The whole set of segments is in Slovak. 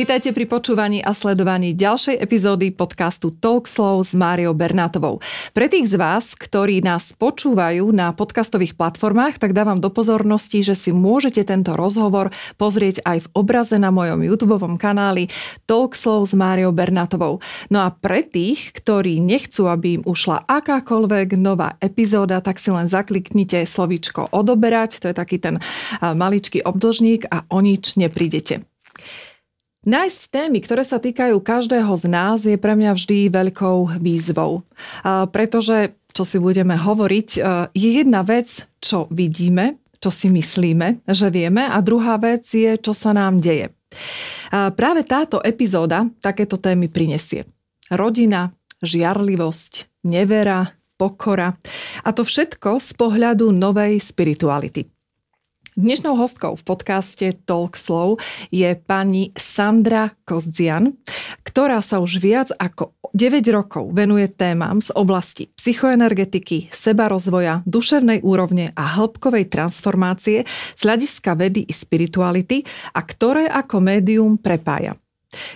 Vítajte pri počúvaní a sledovaní ďalšej epizódy podcastu Talk Slow s Máriou Bernátovou. Pre tých z vás, ktorí nás počúvajú na podcastových platformách, tak dávam do pozornosti, že si môžete tento rozhovor pozrieť aj v obraze na mojom YouTube kanáli Talk Slow s Máriou Bernátovou. No a pre tých, ktorí nechcú, aby im ušla akákoľvek nová epizóda, tak si len zakliknite slovíčko odoberať, to je taký ten maličký obdlžník a o nič neprídete. Nájsť témy, ktoré sa týkajú každého z nás, je pre mňa vždy veľkou výzvou. Pretože, čo si budeme hovoriť, je jedna vec, čo vidíme, čo si myslíme, že vieme a druhá vec je, čo sa nám deje. Práve táto epizóda takéto témy prinesie. Rodina, žiarlivosť, nevera, pokora a to všetko z pohľadu novej spirituality. Dnešnou hostkou v podcaste Talk Slow je pani Sandra Kozdzian, ktorá sa už viac ako 9 rokov venuje témam z oblasti psychoenergetiky, sebarozvoja, duševnej úrovne a hĺbkovej transformácie z hľadiska vedy i spirituality a ktoré ako médium prepája.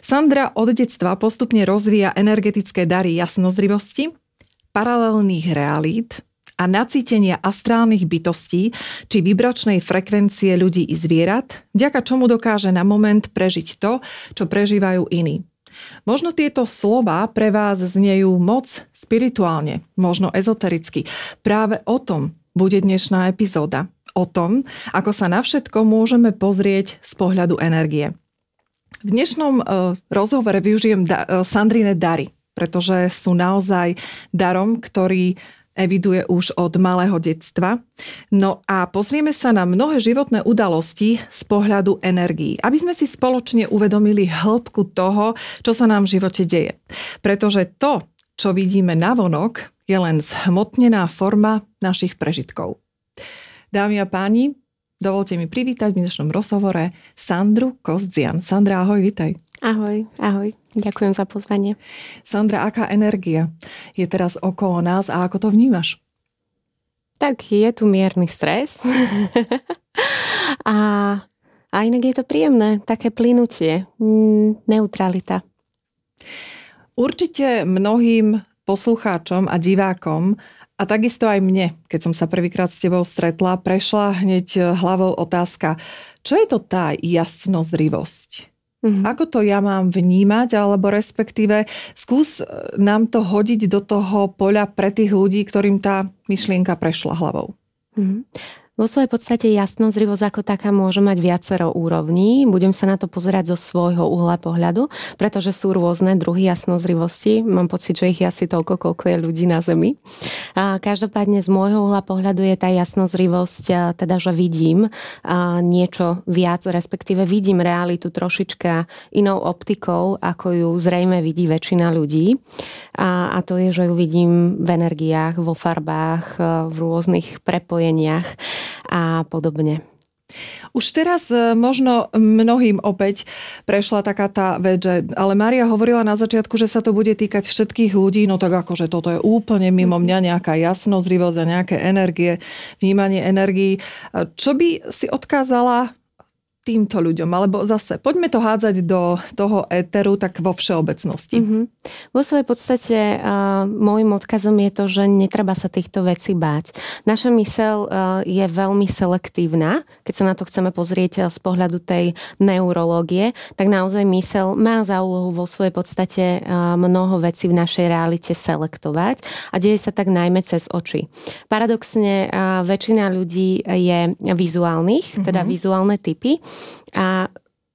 Sandra od detstva postupne rozvíja energetické dary jasnozrivosti, paralelných realít, a nacítenia astrálnych bytostí či vibračnej frekvencie ľudí i zvierat, vďaka čomu dokáže na moment prežiť to, čo prežívajú iní. Možno tieto slova pre vás znejú moc spirituálne, možno ezotericky. Práve o tom bude dnešná epizóda. O tom, ako sa na všetko môžeme pozrieť z pohľadu energie. V dnešnom uh, rozhovore využijem uh, Sandrine dary, pretože sú naozaj darom, ktorý eviduje už od malého detstva. No a pozrieme sa na mnohé životné udalosti z pohľadu energií, aby sme si spoločne uvedomili hĺbku toho, čo sa nám v živote deje. Pretože to, čo vidíme na vonok, je len zhmotnená forma našich prežitkov. Dámy a páni, dovolte mi privítať v dnešnom rozhovore Sandru Kozdzian. Sandra, ahoj, vitaj. Ahoj, ahoj. Ďakujem za pozvanie. Sandra, aká energia je teraz okolo nás a ako to vnímaš? Tak je tu mierny stres. a, a inak je to príjemné, také plynutie, neutralita. Určite mnohým poslucháčom a divákom a takisto aj mne, keď som sa prvýkrát s tebou stretla, prešla hneď hlavou otázka, čo je to tá jasnozrivosť? Mm-hmm. Ako to ja mám vnímať, alebo respektíve skús e, nám to hodiť do toho poľa pre tých ľudí, ktorým tá myšlienka prešla hlavou. Mm-hmm. Vo svojej podstate jasnozrivosť ako taká môže mať viacero úrovní. Budem sa na to pozerať zo svojho uhla pohľadu, pretože sú rôzne druhy jasnozrivosti. Mám pocit, že ich je asi toľko, koľko je ľudí na Zemi. A každopádne z môjho uhla pohľadu je tá jasnozrivosť, teda, že vidím niečo viac, respektíve vidím realitu trošička inou optikou, ako ju zrejme vidí väčšina ľudí. A, a to je, že ju vidím v energiách, vo farbách, v rôznych prepojeniach a podobne. Už teraz e, možno mnohým opäť prešla taká tá vec, že, ale Maria hovorila na začiatku, že sa to bude týkať všetkých ľudí, no tak akože toto je úplne mimo mňa nejaká jasnozrivosť a nejaké energie, vnímanie energií. Čo by si odkázala týmto ľuďom? Alebo zase, poďme to hádzať do toho éteru tak vo všeobecnosti. Mm-hmm. Vo svojej podstate uh, môjim odkazom je to, že netreba sa týchto vecí báť. Naša mysel uh, je veľmi selektívna, keď sa na to chceme pozrieť z pohľadu tej neurológie, tak naozaj mysel má za úlohu vo svojej podstate uh, mnoho vecí v našej realite selektovať a deje sa tak najmä cez oči. Paradoxne uh, väčšina ľudí je vizuálnych, mm-hmm. teda vizuálne typy a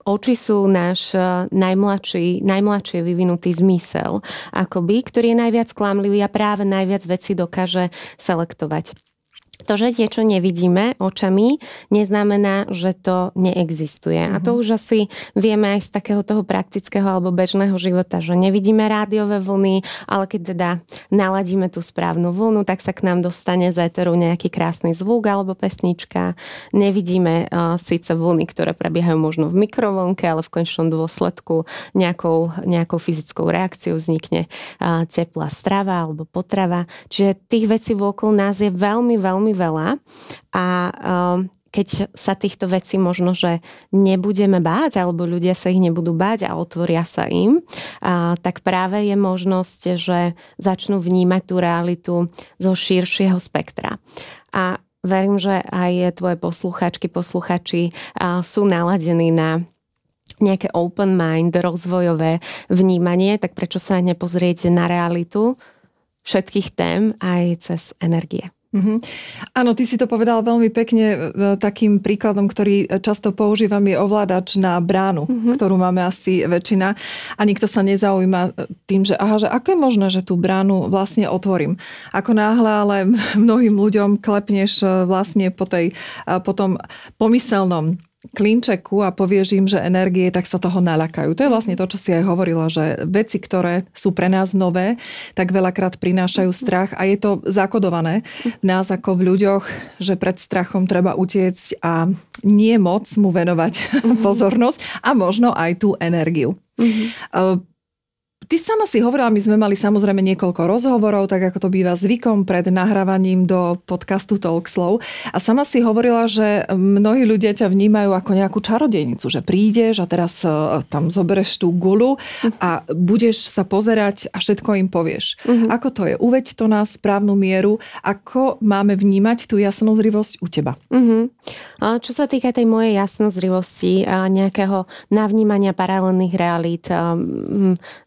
oči sú náš e, najmladší, najmladšie vyvinutý zmysel, akoby, ktorý je najviac klamlivý a práve najviac veci dokáže selektovať. To, že niečo nevidíme očami, neznamená, že to neexistuje. Mm-hmm. A to mhm. už asi vieme aj z takého toho praktického alebo bežného života, že nevidíme rádiové vlny, ale keď teda naladíme tú správnu vlnu, tak sa k nám dostane z éteru nejaký krásny zvuk alebo pesnička. Nevidíme uh, síce vlny, ktoré prebiehajú možno v mikrovlnke, ale v končnom dôsledku nejakou, nejakou fyzickou reakciou vznikne uh, teplá strava alebo potrava. Čiže tých vecí vôkol nás je veľmi, veľmi veľmi veľa a um, keď sa týchto vecí možno, že nebudeme báť, alebo ľudia sa ich nebudú báť a otvoria sa im, a, tak práve je možnosť, že začnú vnímať tú realitu zo širšieho spektra. A verím, že aj tvoje posluchačky, posluchači a, sú naladení na nejaké open mind, rozvojové vnímanie, tak prečo sa nepozrieť na realitu všetkých tém aj cez energie. Mm-hmm. Áno, ty si to povedal veľmi pekne. E, takým príkladom, ktorý často používam, je ovládač na bránu, mm-hmm. ktorú máme asi väčšina. A nikto sa nezaujíma tým, že aha, že ako je možné, že tú bránu vlastne otvorím. Ako náhle, ale mnohým ľuďom klepneš e, vlastne po, tej, po tom pomyselnom klinčeku a povieš im, že energie, tak sa toho nalakajú. To je vlastne to, čo si aj hovorila, že veci, ktoré sú pre nás nové, tak veľakrát prinášajú strach a je to zakodované v nás ako v ľuďoch, že pred strachom treba utiecť a nie moc mu venovať pozornosť a možno aj tú energiu. Mm-hmm. Ty sama si hovorila, my sme mali samozrejme niekoľko rozhovorov, tak ako to býva zvykom pred nahrávaním do podcastu Talkslow. A sama si hovorila, že mnohí ľudia ťa vnímajú ako nejakú čarodejnicu, že prídeš a teraz e, tam zobereš tú gulu a budeš sa pozerať a všetko im povieš. Uh-huh. Ako to je? Uveď to na správnu mieru. Ako máme vnímať tú jasnozrivosť u teba? Uh-huh. A čo sa týka tej mojej jasnozrivosti a nejakého navnímania paralelných realít,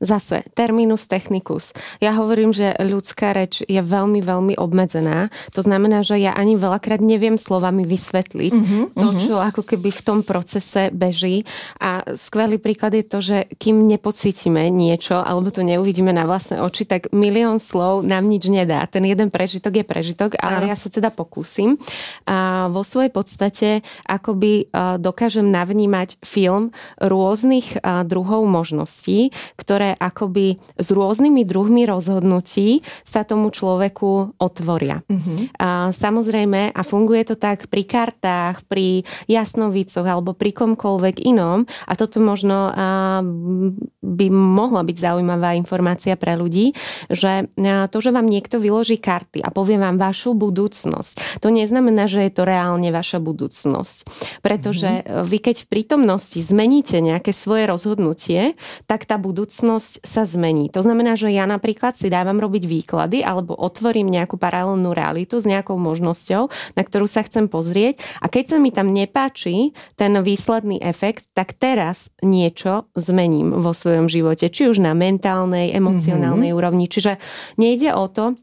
zase zase terminus technicus. Ja hovorím, že ľudská reč je veľmi, veľmi obmedzená. To znamená, že ja ani veľakrát neviem slovami vysvetliť uh-huh, to, mhm. čo ako keby v tom procese beží. A skvelý príklad je to, že kým nepocítime niečo, alebo to neuvidíme na vlastné oči, tak milión slov nám nič nedá. Ten jeden prežitok je prežitok, ale ja sa teda pokúsim. A vo svojej podstate akoby dokážem navnímať film rôznych druhov možností, ktoré ako akoby s rôznymi druhmi rozhodnutí sa tomu človeku otvoria. Uh-huh. A, samozrejme, a funguje to tak pri kartách, pri jasnovicoch alebo pri komkoľvek inom a toto možno a, by mohla byť zaujímavá informácia pre ľudí, že a, to, že vám niekto vyloží karty a povie vám vašu budúcnosť, to neznamená, že je to reálne vaša budúcnosť. Pretože uh-huh. vy keď v prítomnosti zmeníte nejaké svoje rozhodnutie, tak tá budúcnosť sa zmení. To znamená, že ja napríklad si dávam robiť výklady alebo otvorím nejakú paralelnú realitu s nejakou možnosťou, na ktorú sa chcem pozrieť a keď sa mi tam nepáči ten výsledný efekt, tak teraz niečo zmením vo svojom živote, či už na mentálnej, emocionálnej mm-hmm. úrovni. Čiže nejde o to,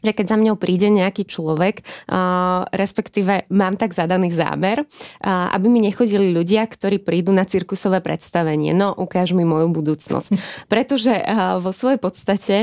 že keď za mňou príde nejaký človek, uh, respektíve mám tak zadaný záber, uh, aby mi nechodili ľudia, ktorí prídu na cirkusové predstavenie. No, ukáž mi moju budúcnosť. Pretože uh, vo svojej podstate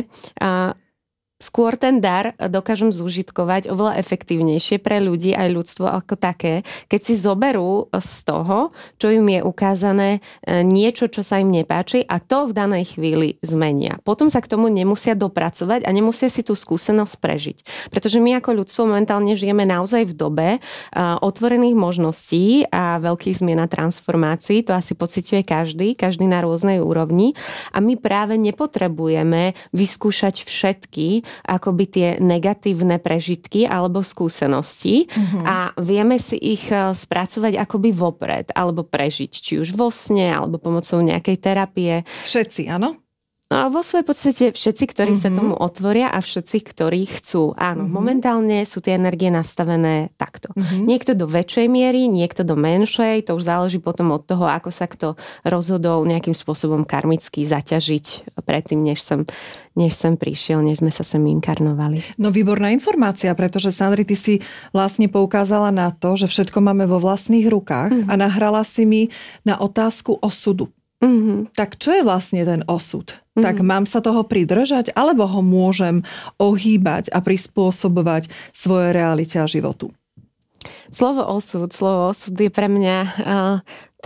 skôr ten dar dokážem zúžitkovať oveľa efektívnejšie pre ľudí aj ľudstvo ako také, keď si zoberú z toho, čo im je ukázané e, niečo, čo sa im nepáči a to v danej chvíli zmenia. Potom sa k tomu nemusia dopracovať a nemusia si tú skúsenosť prežiť. Pretože my ako ľudstvo momentálne žijeme naozaj v dobe e, otvorených možností a veľkých zmien a transformácií. To asi pociťuje každý, každý na rôznej úrovni. A my práve nepotrebujeme vyskúšať všetky akoby tie negatívne prežitky alebo skúsenosti mm-hmm. a vieme si ich e, spracovať akoby vopred alebo prežiť, či už vo sne alebo pomocou nejakej terapie. Všetci, áno? No a vo svojej podstate všetci, ktorí mm-hmm. sa mhm. tomu otvoria a všetci, ktorí chcú. Áno, mm-hmm. momentálne sú tie energie nastavené takto. Mm-hmm. Niekto do väčšej miery, niekto do menšej, to už záleží potom od toho, ako sa kto rozhodol nejakým spôsobom karmicky zaťažiť predtým, než som než sem prišiel, než sme sa sem inkarnovali. No výborná informácia, pretože Sandri, ty si vlastne poukázala na to, že všetko máme vo vlastných rukách mm-hmm. a nahrala si mi na otázku osudu. Mm-hmm. Tak čo je vlastne ten osud? Mm-hmm. Tak mám sa toho pridržať, alebo ho môžem ohýbať a prispôsobovať svoje realite a životu? Slovo osud, slovo osud je pre mňa uh,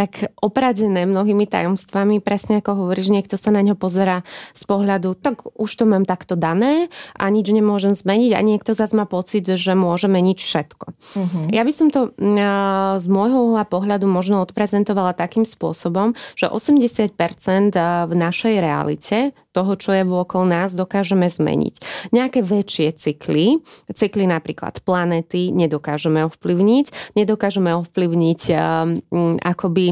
tak opradené mnohými tajomstvami, presne ako hovoríš, niekto sa na ňo pozera z pohľadu, tak už to mám takto dané a nič nemôžem zmeniť a niekto zase má pocit, že môže meniť všetko. Uh-huh. Ja by som to z môjho uhla pohľadu možno odprezentovala takým spôsobom, že 80% v našej realite toho, čo je vôkol nás, dokážeme zmeniť. Nejaké väčšie cykly, cykly napríklad planety, nedokážeme ovplyvniť, nedokážeme ovplyvniť um, akoby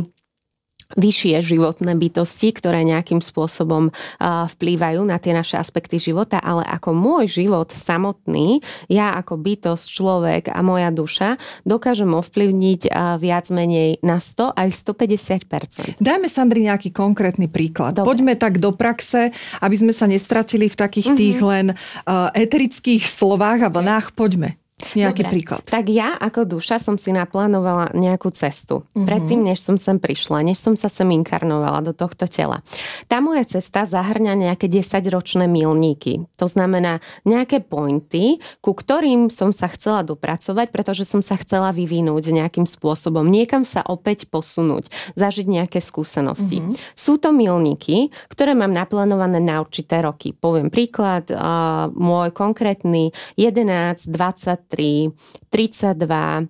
vyššie životné bytosti, ktoré nejakým spôsobom vplývajú na tie naše aspekty života, ale ako môj život samotný, ja ako bytosť, človek a moja duša dokážem ovplyvniť viac menej na 100 aj 150 Dajme Sandri nejaký konkrétny príklad. Dobre. Poďme tak do praxe, aby sme sa nestratili v takých mm-hmm. tých len uh, eterických slovách a vlnách. Poďme. Nejaký Dobre. príklad. Tak ja ako duša som si naplánovala nejakú cestu. Mm-hmm. Predtým, než som sem prišla, než som sa sem inkarnovala do tohto tela. Tá moja cesta zahrňa nejaké 10-ročné milníky. To znamená nejaké pointy, ku ktorým som sa chcela dopracovať, pretože som sa chcela vyvinúť nejakým spôsobom. Niekam sa opäť posunúť, zažiť nejaké skúsenosti. Mm-hmm. Sú to milníky, ktoré mám naplánované na určité roky. Poviem príklad, uh, môj konkrétny 11, 20, 33, 32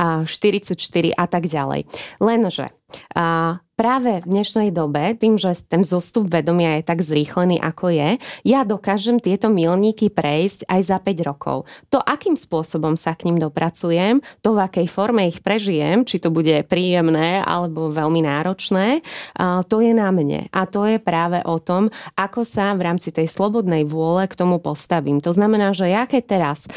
a 44 a tak ďalej. Lenže a práve v dnešnej dobe, tým, že ten zostup vedomia je tak zrýchlený, ako je, ja dokážem tieto milníky prejsť aj za 5 rokov. To, akým spôsobom sa k ním dopracujem, to, v akej forme ich prežijem, či to bude príjemné alebo veľmi náročné, to je na mne. A to je práve o tom, ako sa v rámci tej slobodnej vôle k tomu postavím. To znamená, že ja keď teraz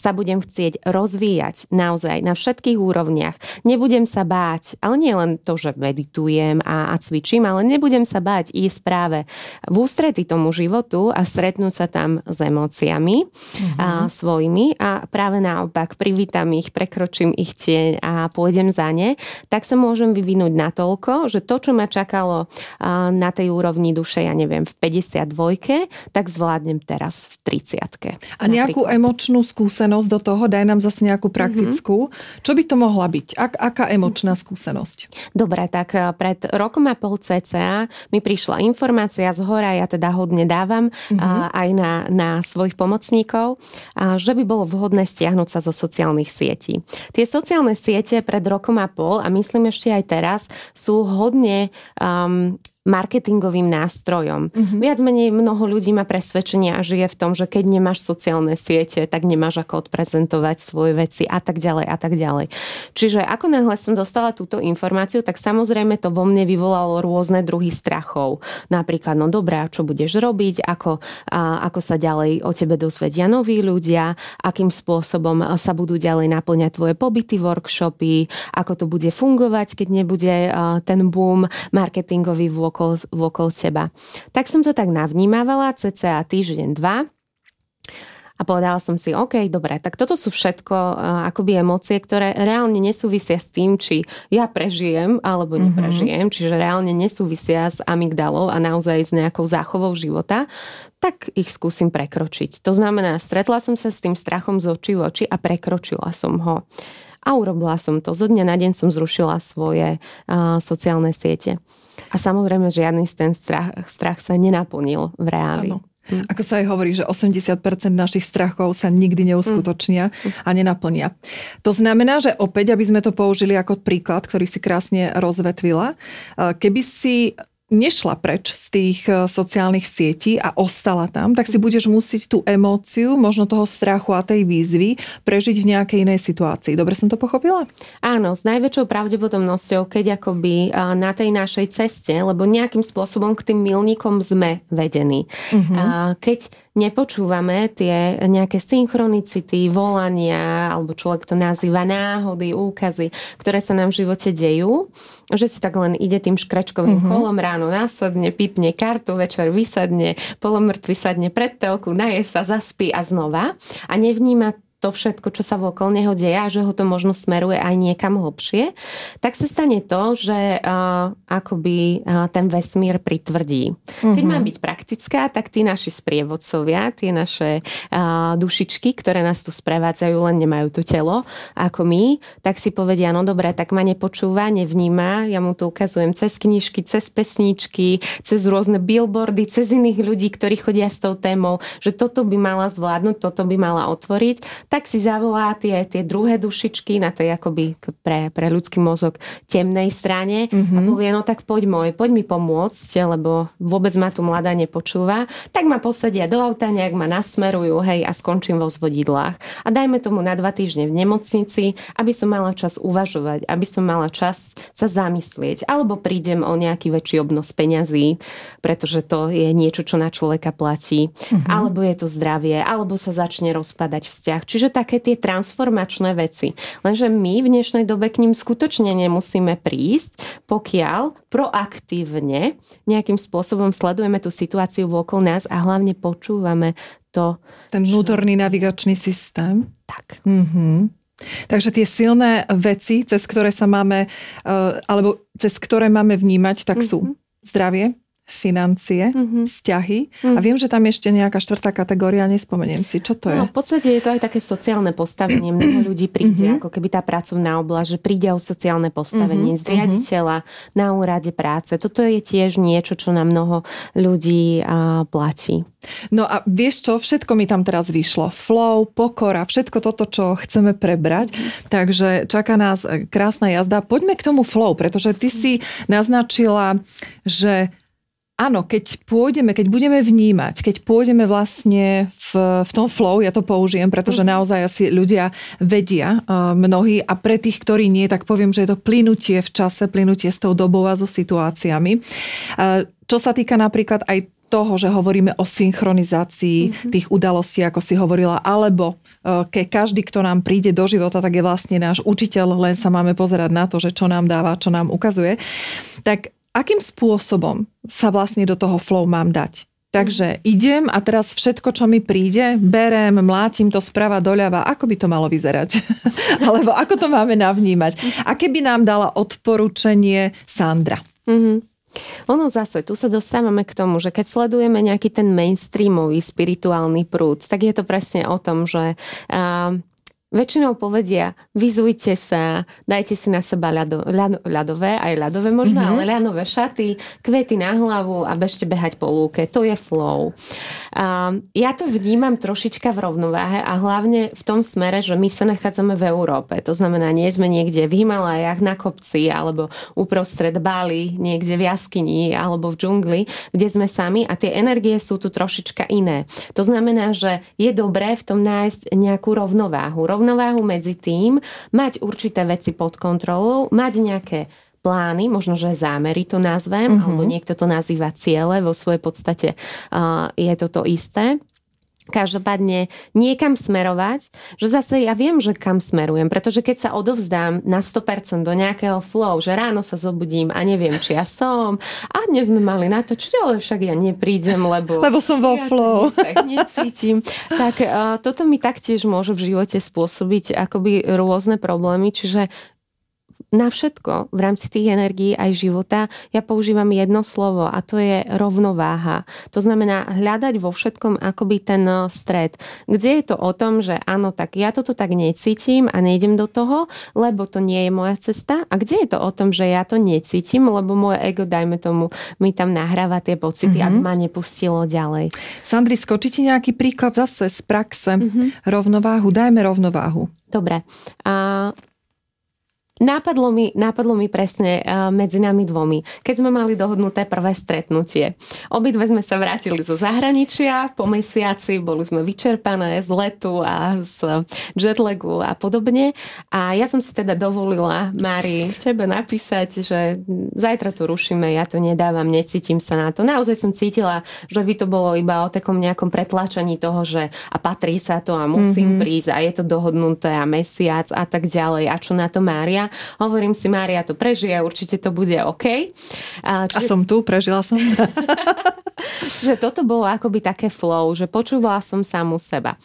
sa budem chcieť rozvíjať naozaj na všetkých úrovniach. Nebudem sa báť, ale nie len to, že meditujem a, a cvičím, ale nebudem sa báť ísť práve v ústrety tomu životu a stretnúť sa tam s emóciami mm-hmm. a, mhm. svojimi a práve naopak privítam ich, prekročím ich tieň a pôjdem za ne, tak sa môžem vyvinúť natoľko, že to, čo ma čakalo a, na tej úrovni duše, ja neviem, v 52, tak zvládnem teraz v 30. A nejakú napríklad. emočnú skúsenosť skúsenosť do toho, daj nám zase nejakú mhm. praktickú. Mm-hmm. Čo by to mohla byť? Ak, aká emočná skúsenosť? Dobre, tak eh, pred rokom a pol cca mi prišla informácia z hora, ja teda hodne dávam mm-hmm. aj na, na svojich pomocníkov, že by bolo vhodné stiahnuť sa zo sociálnych sietí. Tie sociálne siete pred rokom a pol a myslím ešte aj teraz sú hodne um, marketingovým nástrojom. Mm-hmm. Viac menej mnoho ľudí má presvedčenie a žije v tom, že keď nemáš sociálne siete, tak nemáš ako odprezentovať svoje veci a tak ďalej a tak ďalej. Čiže ako náhle som dostala túto informáciu, tak samozrejme to vo mne vyvolalo rôzne druhy strachov. Napríklad, no dobré, čo budeš robiť, ako, a, ako sa ďalej o tebe dozvedia noví ľudia, akým spôsobom sa budú ďalej naplňať tvoje pobyty, workshopy, ako to bude fungovať, keď nebude ten boom marketingový v vôkol, vôkol seba. Tak som to tak navnímavala, cca týždeň, dva. A povedala som si, OK, dobre, tak toto sú všetko uh, akoby emócie, ktoré reálne nesúvisia s tým, či ja prežijem alebo mhm. neprežijem, mm-hmm. čiže reálne nesúvisia s amygdalou a naozaj s nejakou záchovou života, tak ich skúsim prekročiť. To znamená, stretla som sa s tým strachom z očí v oči a prekročila som ho. A urobila som to. Zo dňa na deň som zrušila svoje uh, sociálne siete. A samozrejme, žiadny z ten strach, strach sa nenaplnil v reáli. Ano. Hm. Ako sa aj hovorí, že 80% našich strachov sa nikdy neuskutočnia hm. a nenaplnia. To znamená, že opäť, aby sme to použili ako príklad, ktorý si krásne rozvetvila, keby si nešla preč z tých e, sociálnych sietí a ostala tam, tak si mhm. budeš musieť tú emóciu, možno toho strachu a tej výzvy prežiť v nejakej inej situácii. Dobre som to pochopila? Áno, s najväčšou pravdepodobnosťou, keď akoby e, na tej našej ceste, lebo nejakým spôsobom k tým milníkom sme vedení. Uh-huh. Keď nepočúvame tie nejaké synchronicity, volania, alebo človek to nazýva náhody, úkazy, ktoré sa nám v živote dejú, že si tak len ide tým škračkovým uh-huh. kolom, ráno nasadne, pipne kartu, večer vysadne, polomrtvý sadne pred telku, naje sa, zaspí a znova. A nevníma to všetko, čo sa vokol neho deje a že ho to možno smeruje aj niekam hlbšie, tak sa stane to, že uh, akoby uh, ten vesmír pritvrdí. Uh-huh. Keď mám byť praktická, tak tí naši sprievodcovia, tie naše uh, dušičky, ktoré nás tu sprevádzajú, len nemajú to telo ako my, tak si povedia, no dobre, tak ma nepočúva, nevníma, ja mu to ukazujem cez knižky, cez pesničky, cez rôzne billboardy, cez iných ľudí, ktorí chodia s tou témou, že toto by mala zvládnuť, toto by mala otvoriť tak si zavolá tie, tie druhé dušičky na tej akoby pre, pre ľudský mozog temnej strane mm-hmm. a mhm. povie, no tak poď môj, poď mi pomôcť, lebo vôbec ma tu mladá nepočúva. Tak ma posadia do auta, nejak ma nasmerujú, hej, a skončím vo zvodidlách. A dajme tomu na dva týždne v nemocnici, aby som mala čas uvažovať, aby som mala čas sa zamyslieť, alebo prídem o nejaký väčší obnos peňazí, pretože to je niečo, čo na človeka platí, mm-hmm. alebo je to zdravie, alebo sa začne rozpadať vzťah. Čiže Čiže také tie transformačné veci. Lenže my v dnešnej dobe k ním skutočne nemusíme prísť, pokiaľ proaktívne nejakým spôsobom sledujeme tú situáciu vokol nás a hlavne počúvame to. Ten vnútorný čo... navigačný systém. Tak. Mm-hmm. Takže tie silné veci, cez ktoré sa máme, eh, alebo cez ktoré máme vnímať, tak sú mm-hmm. zdravie, financie, mm-hmm. vzťahy. Mm-hmm. A viem, že tam ešte nejaká štvrtá kategória, nespomeniem si, čo to no, je. v podstate je to aj také sociálne postavenie. Mnoho ľudí príde, mm-hmm. ako keby tá pracovná oblasť, že príde o sociálne postavenie mm-hmm. z riaditeľa na úrade práce. Toto je tiež niečo, čo na mnoho ľudí a, platí. No a vieš čo, všetko mi tam teraz vyšlo. Flow, pokora, všetko toto, čo chceme prebrať. Takže čaká nás krásna jazda. Poďme k tomu flow, pretože ty si naznačila, že áno, keď pôjdeme, keď budeme vnímať, keď pôjdeme vlastne v, v tom flow, ja to použijem, pretože mhm. naozaj asi ľudia vedia uh, mnohí a pre tých, ktorí nie, tak poviem, že je to plynutie v čase, plynutie s tou dobou a so situáciami. Uh, čo sa týka napríklad aj toho, že hovoríme o synchronizácii mm-hmm. tých udalostí, ako si hovorila, alebo uh, ke každý, kto nám príde do života, tak je vlastne náš učiteľ, len sa máme pozerať na to, že čo nám dáva, čo nám ukazuje. Tak akým spôsobom sa vlastne do toho flow mám dať? Takže idem a teraz všetko, čo mi príde, berem, mlátim to sprava doľava. Ako by to malo vyzerať? Alebo ako to máme navnímať? A keby nám dala odporúčanie Sandra? Mm-hmm. Ono zase, tu sa dostávame k tomu, že keď sledujeme nejaký ten mainstreamový spirituálny prúd, tak je to presne o tom, že uh, väčšinou povedia, vyzujte sa, dajte si na seba ľado, ľado, ľadové, aj ľadové možno, mm-hmm. ale ľadové šaty, kvety na hlavu a bežte behať po lúke. To je flow. Uh, ja to vnímam trošička v rovnováhe a hlavne v tom smere, že my sa nachádzame v Európe. To znamená, nie sme niekde v Himalajach na kopci alebo uprostred Bali, niekde v jaskyni alebo v džungli, kde sme sami a tie energie sú tu trošička iné. To znamená, že je dobré v tom nájsť nejakú rovnováhu rovnováhu medzi tým, mať určité veci pod kontrolou, mať nejaké plány, možno, že zámery to nazvem, uh-huh. alebo niekto to nazýva ciele, vo svojej podstate uh, je to to isté každopádne niekam smerovať, že zase ja viem, že kam smerujem, pretože keď sa odovzdám na 100% do nejakého flow, že ráno sa zobudím a neviem, či ja som a dnes sme mali natočiť, ale však ja neprídem, lebo... Lebo som vo ja flow. necítim. tak uh, toto mi taktiež môže v živote spôsobiť akoby rôzne problémy, čiže na všetko v rámci tých energií aj života ja používam jedno slovo a to je rovnováha. To znamená hľadať vo všetkom akoby ten eh, stred. Kde je to o tom, že áno, tak ja toto tak necítim a nejdem do toho, lebo to nie je moja cesta. A kde je to o tom, že ja to necítim, lebo moje ego, dajme tomu, mi tam nahráva tie pocity, mm-hmm. aby ma nepustilo ďalej. Sandri, skočí ti nejaký príklad zase z praxe? Mm-hmm. Rovnováhu, dajme rovnováhu. Dobre. A Nápadlo mi, nápadlo mi presne uh, medzi nami dvomi, keď sme mali dohodnuté prvé stretnutie. Obidve sme sa vrátili zo zahraničia po mesiaci, boli sme vyčerpané z letu a z jetlagu a podobne. A ja som si teda dovolila, Mári, tebe napísať, že zajtra to rušíme, ja to nedávam, necítim sa na to. Naozaj som cítila, že by to bolo iba o takom nejakom pretlačení toho, že a patrí sa to a musím mm-hmm. prísť a je to dohodnuté a mesiac a tak ďalej. A čo na to Mária? Hovorím si, Mária to prežije, určite to bude OK. A, čiže... a som tu, prežila som. že toto bolo akoby také flow, že počula som samú seba.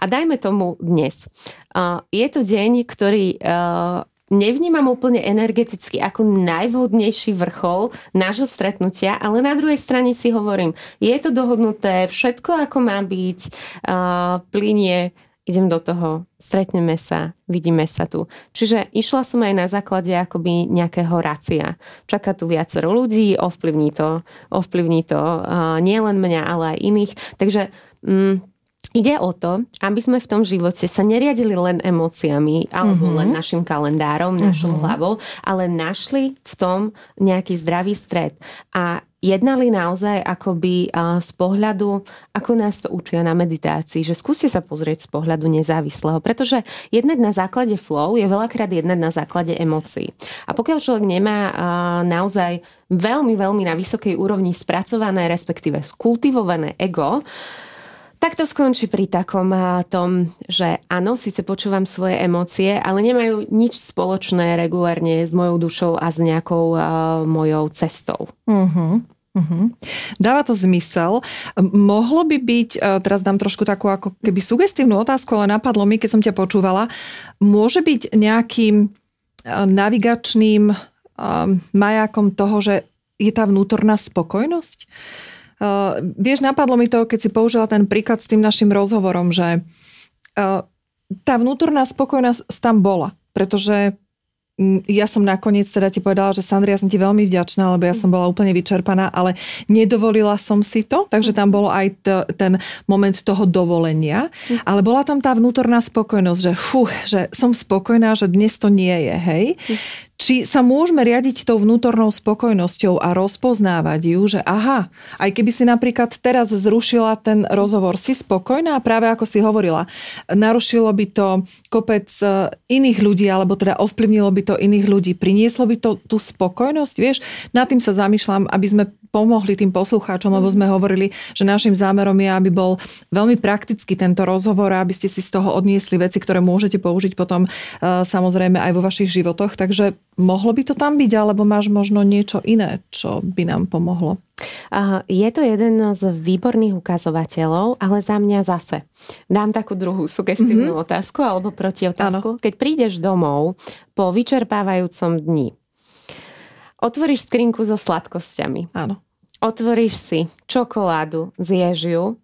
A dajme tomu dnes. Uh, je to deň, ktorý uh, nevnímam úplne energeticky ako najvhodnejší vrchol nášho stretnutia, ale na druhej strane si hovorím, je to dohodnuté, všetko ako má byť, uh, plinie, idem do toho, stretneme sa, vidíme sa tu. Čiže išla som aj na základe akoby nejakého racia. Čaká tu viacero ľudí, ovplyvní to, ovplyvní to uh, nielen mňa, ale aj iných. Takže um, Ide o to, aby sme v tom živote sa neriadili len emóciami alebo uh-huh. len našim kalendárom, našou uh-huh. hlavou, ale našli v tom nejaký zdravý stred. A jednali naozaj akoby z pohľadu, ako nás to učia na meditácii, že skúste sa pozrieť z pohľadu nezávislého, pretože jednať na základe flow je veľakrát jednať na základe emócií. A pokiaľ človek nemá naozaj veľmi, veľmi na vysokej úrovni spracované, respektíve skultivované ego, tak to skončí pri takom tom, že áno, síce počúvam svoje emócie, ale nemajú nič spoločné regulárne s mojou dušou a s nejakou uh, mojou cestou. Uh-huh. Uh-huh. Dáva to zmysel. Mohlo by byť, teraz dám trošku takú ako keby sugestívnu otázku, ale napadlo mi, keď som ťa počúvala, môže byť nejakým navigačným majákom toho, že je tá vnútorná spokojnosť? Uh, vieš, napadlo mi to, keď si použila ten príklad s tým našim rozhovorom, že uh, tá vnútorná spokojnosť tam bola, pretože ja som nakoniec teda ti povedala, že Sandria, ja som ti veľmi vďačná, lebo ja som bola úplne vyčerpaná, ale nedovolila som si to, takže tam bolo aj t- ten moment toho dovolenia, ale bola tam tá vnútorná spokojnosť, že fú, že som spokojná, že dnes to nie je, hej či sa môžeme riadiť tou vnútornou spokojnosťou a rozpoznávať ju, že aha, aj keby si napríklad teraz zrušila ten rozhovor, si spokojná? Práve ako si hovorila, narušilo by to kopec e, iných ľudí, alebo teda ovplyvnilo by to iných ľudí, prinieslo by to tú spokojnosť, vieš, nad tým sa zamýšľam, aby sme pomohli tým poslucháčom, lebo sme hovorili, že našim zámerom je, aby bol veľmi praktický tento rozhovor a aby ste si z toho odniesli veci, ktoré môžete použiť potom e, samozrejme aj vo vašich životoch. Takže mohlo by to tam byť, alebo máš možno niečo iné, čo by nám pomohlo? Je to jeden z výborných ukazovateľov, ale za mňa zase. Dám takú druhú sugestívnu mm-hmm. otázku alebo protiotázku. Ano. Keď prídeš domov po vyčerpávajúcom dni, Otvoríš skrinku so sladkosťami. Áno. Otvoríš si čokoládu z ježiu,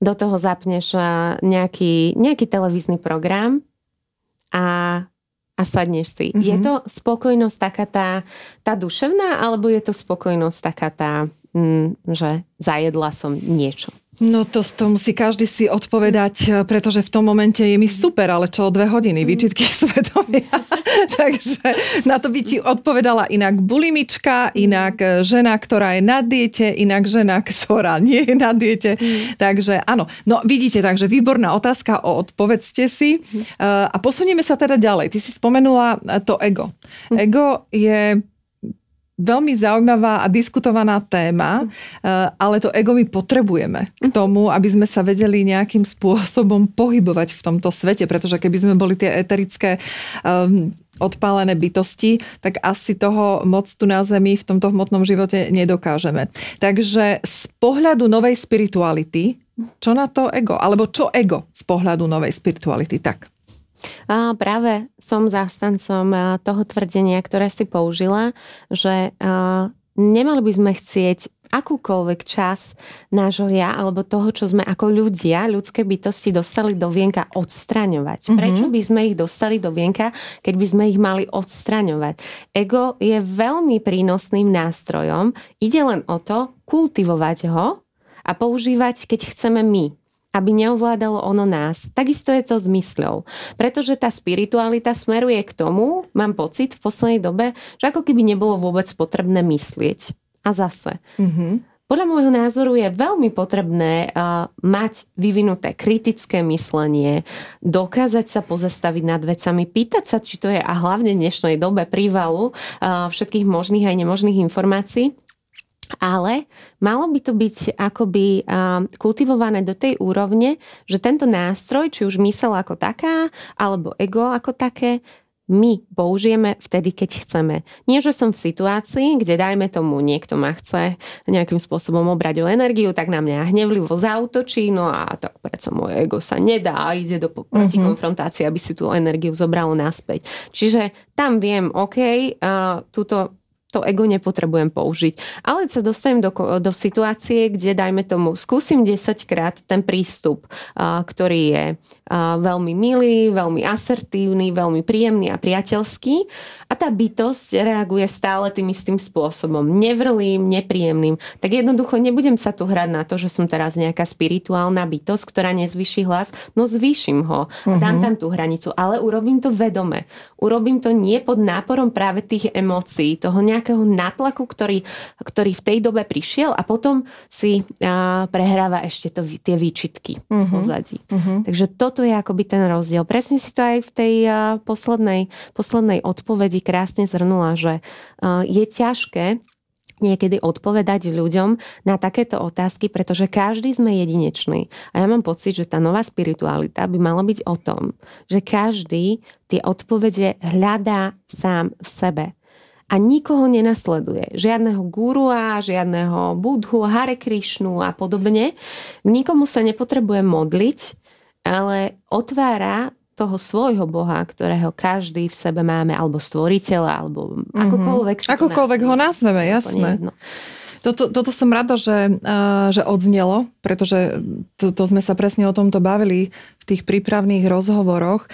do toho zapneš nejaký, nejaký televízny program a, a sadneš si. Mm-hmm. Je to spokojnosť taká tá, tá duševná, alebo je to spokojnosť taká tá, mm, že zajedla som niečo? No to, to musí každý si odpovedať, eh, pretože v tom momente je mi super, ale čo o dve hodiny, výčitky svedomia. Takže na to by ti odpovedala inak bulimička, inak eh, žena, ktorá je na diete, inak žena, ktorá nie je na diete. Mm. Takže áno, no vidíte, takže výborná otázka, o odpovedzte si. Mm. A posunieme sa teda ďalej. Ty si spomenula to ego. Mm. Ego je veľmi zaujímavá a diskutovaná téma, eh, ale to ego my potrebujeme k tomu, aby sme sa vedeli nejakým spôsobom pohybovať v tomto svete, pretože keby sme boli tie eterické um, odpálené bytosti, tak asi toho moc tu na Zemi v tomto hmotnom živote nedokážeme. Takže z pohľadu novej spirituality, čo na to ego? Alebo čo ego z pohľadu novej spirituality? Tak. A práve som zástancom toho tvrdenia, ktoré si použila, že nemali by sme chcieť akúkoľvek čas nášho ja alebo toho, čo sme ako ľudia, ľudské bytosti dostali do vienka odstraňovať. Mm-hmm. Prečo by sme ich dostali do vienka, keď by sme ich mali odstraňovať? Ego je veľmi prínosným nástrojom. Ide len o to kultivovať ho a používať, keď chceme my aby neovládalo ono nás. Takisto je to s mysľou. Pretože tá spiritualita smeruje k tomu, mám pocit v poslednej dobe, že ako keby nebolo vôbec potrebné myslieť. A zase. Mm-hmm. Podľa môjho názoru je veľmi potrebné uh, mať vyvinuté kritické myslenie, dokázať sa pozastaviť nad vecami, pýtať sa, či to je a hlavne v dnešnej dobe prívalu uh, všetkých možných aj nemožných informácií, ale malo by to byť akoby kultivované do tej úrovne, že tento nástroj, či už mysel ako taká, alebo ego ako také, my použijeme vtedy, keď chceme. Nie, že som v situácii, kde dajme tomu, niekto ma chce nejakým spôsobom obrať o energiu, tak na mňa hnevlivo zautočí, no a tak predsa moje ego sa nedá a ide do proti mm-hmm. konfrontácie, aby si tú energiu zobralo naspäť. Čiže tam viem, OK, uh, túto to ego nepotrebujem použiť. Ale sa dostanem do, do situácie, kde dajme tomu, skúsim 10 krát ten prístup, a, ktorý je a, veľmi milý, veľmi asertívny, veľmi príjemný a priateľský a tá bytosť reaguje stále tým istým spôsobom. Nevrlým, nepríjemným. Tak jednoducho nebudem sa tu hrať na to, že som teraz nejaká spirituálna bytosť, ktorá nezvyší hlas, no zvýšim ho. Uh-huh. Dám tam tú hranicu, ale urobím to vedome. Urobím to nie pod náporom práve tých emócií, toho nejakého nejakého natlaku, ktorý, ktorý v tej dobe prišiel a potom si a, prehráva ešte to, tie výčitky uh-huh. v mhm. pozadí. Uh-huh. Takže toto je akoby ten rozdiel. Presne si to aj v tej a, poslednej, poslednej odpovedi krásne zhrnula, že a, je ťažké niekedy odpovedať ľuďom na takéto otázky, pretože každý sme jedinečný. A ja mám pocit, že tá nová spiritualita by mala byť o tom, že každý tie odpovede hľadá sám v sebe a nikoho nenasleduje. Žiadneho gurua, žiadneho budhu, Hare Krishnu a podobne. Nikomu sa nepotrebuje modliť, ale otvára toho svojho Boha, ktorého každý v sebe máme, alebo stvoriteľa, alebo mm-hmm. akokoľvek Akokoľvek ho nazveme, jasné. Toto, toto som rada, že, uh, že odznelo, pretože to, to sme sa presne o tomto bavili v tých prípravných rozhovoroch,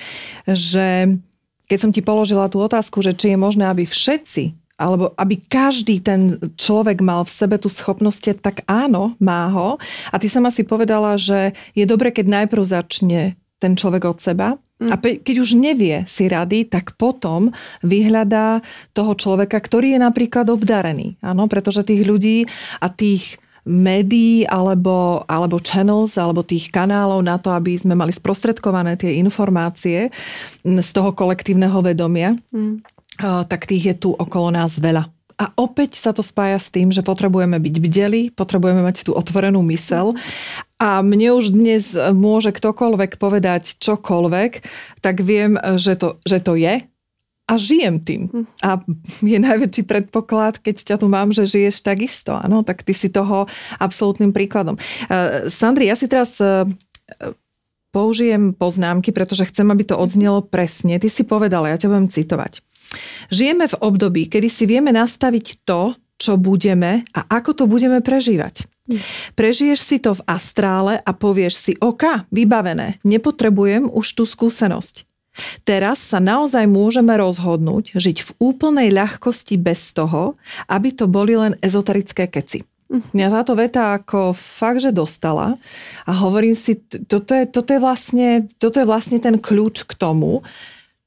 že keď som ti položila tú otázku, že či je možné, aby všetci alebo aby každý ten človek mal v sebe tú schopnosť, tak áno, má ho. A ty sama si povedala, že je dobre, keď najprv začne ten človek od seba. Mm. A pe- keď už nevie si rady, tak potom vyhľadá toho človeka, ktorý je napríklad obdarený. Áno, pretože tých ľudí a tých médií alebo, alebo channels alebo tých kanálov na to, aby sme mali sprostredkované tie informácie z toho kolektívneho vedomia, mm. tak tých je tu okolo nás veľa. A opäť sa to spája s tým, že potrebujeme byť bdeli, potrebujeme mať tú otvorenú mysel a mne už dnes môže ktokoľvek povedať čokoľvek, tak viem, že to, že to je a žijem tým. Hm. A je najväčší predpoklad, keď ťa tu mám, že žiješ takisto. Áno, tak ty si toho absolútnym príkladom. Uh, Sandri, ja si teraz uh, použijem poznámky, pretože chcem, aby to odznelo presne. Ty si povedala, ja ťa budem citovať. Žijeme v období, kedy si vieme nastaviť to, čo budeme a ako to budeme prežívať. Hm. Prežiješ si to v astrále a povieš si, OK, vybavené, nepotrebujem už tú skúsenosť. Teraz sa naozaj môžeme rozhodnúť žiť v úplnej ľahkosti bez toho, aby to boli len ezoterické keci. Mňa táto veta ako fakt, že dostala a hovorím si, toto je, toto je, vlastne, toto je vlastne ten kľúč k tomu,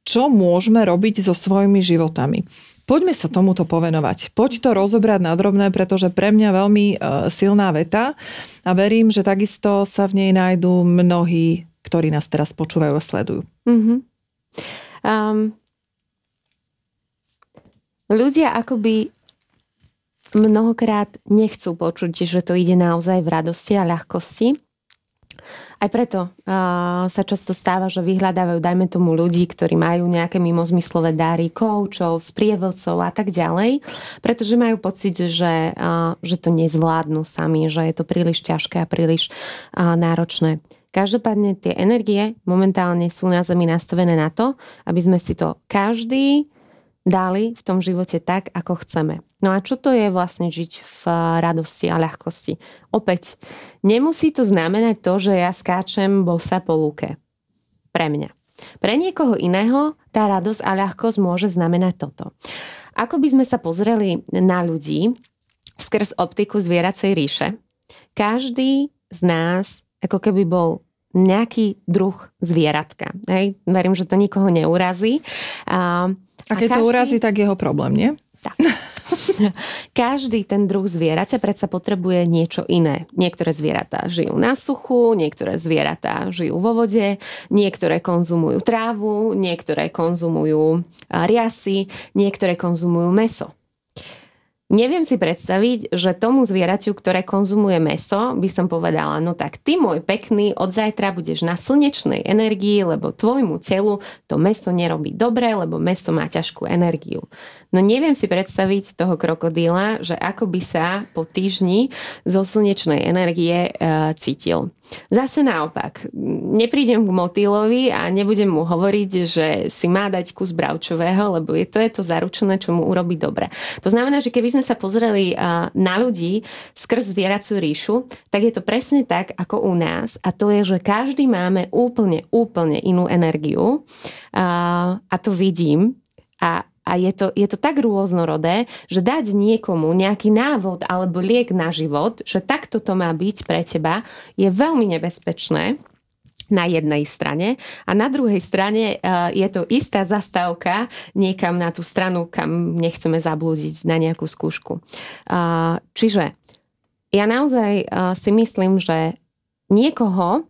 čo môžeme robiť so svojimi životami. Poďme sa tomuto povenovať. Poď to rozobrať na drobné, pretože pre mňa veľmi e, silná veta a verím, že takisto sa v nej nájdú mnohí, ktorí nás teraz počúvajú a sledujú. Mm-hmm. Um, ľudia akoby mnohokrát nechcú počuť, že to ide naozaj v radosti a ľahkosti. Aj preto uh, sa často stáva, že vyhľadávajú, dajme tomu, ľudí, ktorí majú nejaké mimozmyslové dary, koučov, sprievodcov a tak ďalej, pretože majú pocit, že, uh, že to nezvládnu sami, že je to príliš ťažké a príliš uh, náročné. Každopádne tie energie momentálne sú na Zemi nastavené na to, aby sme si to každý dali v tom živote tak, ako chceme. No a čo to je vlastne žiť v radosti a ľahkosti? Opäť, nemusí to znamenať to, že ja skáčem bosa po lúke. Pre mňa. Pre niekoho iného tá radosť a ľahkosť môže znamenať toto. Ako by sme sa pozreli na ľudí skrz optiku zvieracej ríše, každý z nás ako keby bol nejaký druh zvieratka. Hej? Verím, že to nikoho neurazí. A, a keď a každý... to urazí, tak jeho problém, nie? Tak. Každý ten druh zvieraťa predsa potrebuje niečo iné. Niektoré zvieratá žijú na suchu, niektoré zvieratá žijú vo vode, niektoré konzumujú trávu, niektoré konzumujú riasy, niektoré konzumujú meso. Neviem si predstaviť, že tomu zvieraťu, ktoré konzumuje meso, by som povedala, no tak ty môj pekný, od zajtra budeš na slnečnej energii, lebo tvojmu telu to meso nerobí dobre, lebo meso má ťažkú energiu. No neviem si predstaviť toho krokodíla, že ako by sa po týždni zo slnečnej energie e, cítil. Zase naopak, neprídem k motýlovi a nebudem mu hovoriť, že si má dať kus bravčového, lebo je to, je to zaručené, čo mu urobí dobre. To znamená, že keby sme sa pozreli e, na ľudí skrz zvieracú ríšu, tak je to presne tak, ako u nás a to je, že každý máme úplne, úplne inú energiu a, a to vidím a a je to, je to tak rôznorodé, že dať niekomu nejaký návod alebo liek na život, že takto to má byť pre teba, je veľmi nebezpečné na jednej strane a na druhej strane e, je to istá zastávka niekam na tú stranu, kam nechceme zablúdiť na nejakú skúšku. E, čiže ja naozaj e, si myslím, že niekoho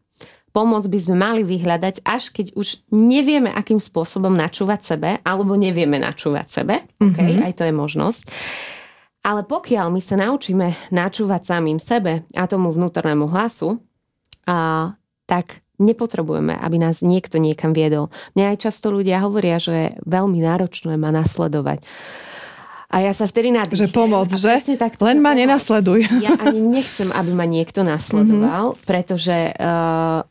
pomoc by sme mali vyhľadať, až keď už nevieme, akým spôsobom načúvať sebe, alebo nevieme načúvať sebe. Mm-hmm. Okay, aj to je možnosť. Ale pokiaľ my sa naučíme načúvať samým sebe a tomu vnútornému hlasu, a, tak nepotrebujeme, aby nás niekto niekam viedol. Mne aj často ľudia hovoria, že veľmi náročné ma nasledovať. A ja sa vtedy nadýchnem. Že pomoc, že? Tak Len ma nenasleduj. Ja ani nechcem, aby ma niekto nasledoval, mm-hmm. pretože uh,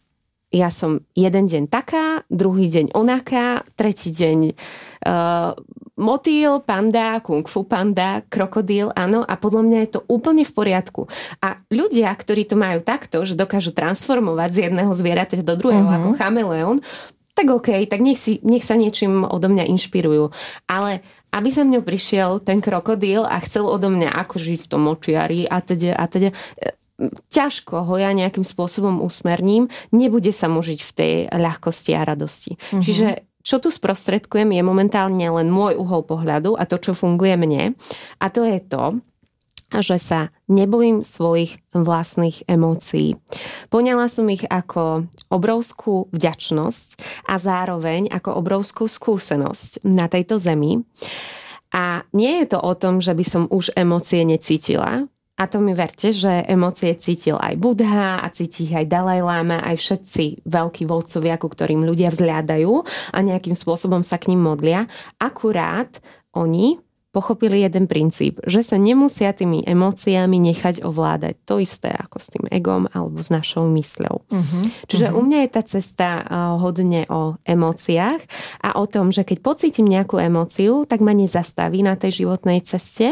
ja som jeden deň taká, druhý deň onaká, tretí deň uh, motýl, panda, kung fu panda, krokodíl, áno, a podľa mňa je to úplne v poriadku. A ľudia, ktorí to majú takto, že dokážu transformovať z jedného zvieraťa do druhého uh-huh. ako chameleón, tak OK, tak nech, si, nech sa niečím odo mňa inšpirujú. Ale aby sa mňou prišiel ten krokodíl a chcel odo mňa ako žiť v tom močiari a teda, a teda ťažko ho ja nejakým spôsobom usmerním, nebude sa mu žiť v tej ľahkosti a radosti. Mm-hmm. Čiže čo tu sprostredkujem je momentálne len môj uhol pohľadu a to, čo funguje mne. A to je to, že sa nebojím svojich vlastných emócií. Poňala som ich ako obrovskú vďačnosť a zároveň ako obrovskú skúsenosť na tejto zemi. A nie je to o tom, že by som už emócie necítila, a to mi verte, že emócie cítil aj Budha a cíti ich aj Dalaj Lama, aj všetci veľkí vodcovia, ku ktorým ľudia vzliadajú a nejakým spôsobom sa k ním modlia. Akurát oni pochopili jeden princíp, že sa nemusia tými emóciami nechať ovládať. To isté ako s tým egom alebo s našou mysľou. Uh-huh, Čiže uh-huh. u mňa je tá cesta uh, hodne o emóciách a o tom, že keď pocítim nejakú emóciu, tak ma nezastaví na tej životnej ceste,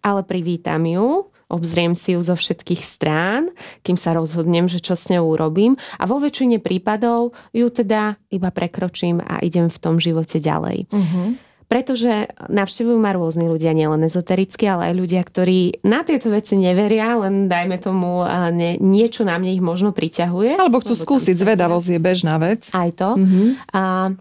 ale privítam ju obzriem si ju zo všetkých strán, kým sa rozhodnem, že čo s ňou urobím a vo väčšine prípadov ju teda iba prekročím a idem v tom živote ďalej. Uh-huh. Pretože navštevujú ma rôzni ľudia, nielen ezotericky, ale aj ľudia, ktorí na tieto veci neveria, len dajme tomu, ne, niečo na mne ich možno priťahuje. Alebo chcú skúsiť, zvedavosť je bežná vec. Aj to. Uh-huh. A,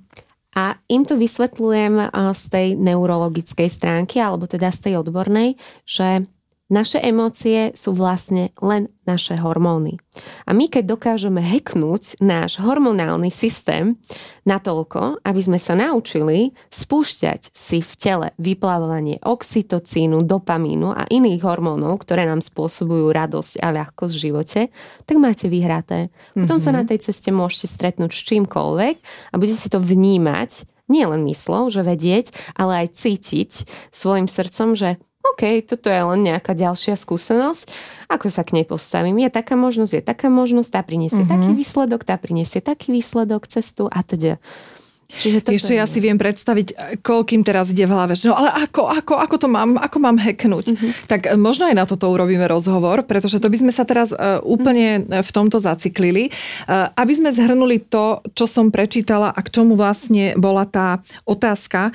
a im to vysvetľujem z tej neurologickej stránky, alebo teda z tej odbornej, že naše emócie sú vlastne len naše hormóny. A my keď dokážeme heknúť náš hormonálny systém natoľko, aby sme sa naučili spúšťať si v tele vyplávanie oxytocínu, dopamínu a iných hormónov, ktoré nám spôsobujú radosť a ľahkosť v živote, tak máte vyhraté. Potom mm-hmm. sa mhm. na tej ceste môžete stretnúť s čímkoľvek a budete si to vnímať nie len myslou, že vedieť, ale aj cítiť svojim srdcom, že OK, toto je len nejaká ďalšia skúsenosť, ako sa k nej postavím. Je taká možnosť, je taká možnosť, tá priniesie uh-huh. taký výsledok, tá priniesie taký výsledok, cestu a teda. Čiže Ešte ja si viem predstaviť, koľkým teraz ide v hlave, že no ale ako, ako, ako to mám, ako mám hacknúť. Uh-huh. Tak e, možno aj na toto urobíme rozhovor, pretože to by sme sa teraz uh, úplne uh-huh. v tomto zaciklili. Aby sme zhrnuli to, čo som prečítala a k čomu vlastne bola tá otázka,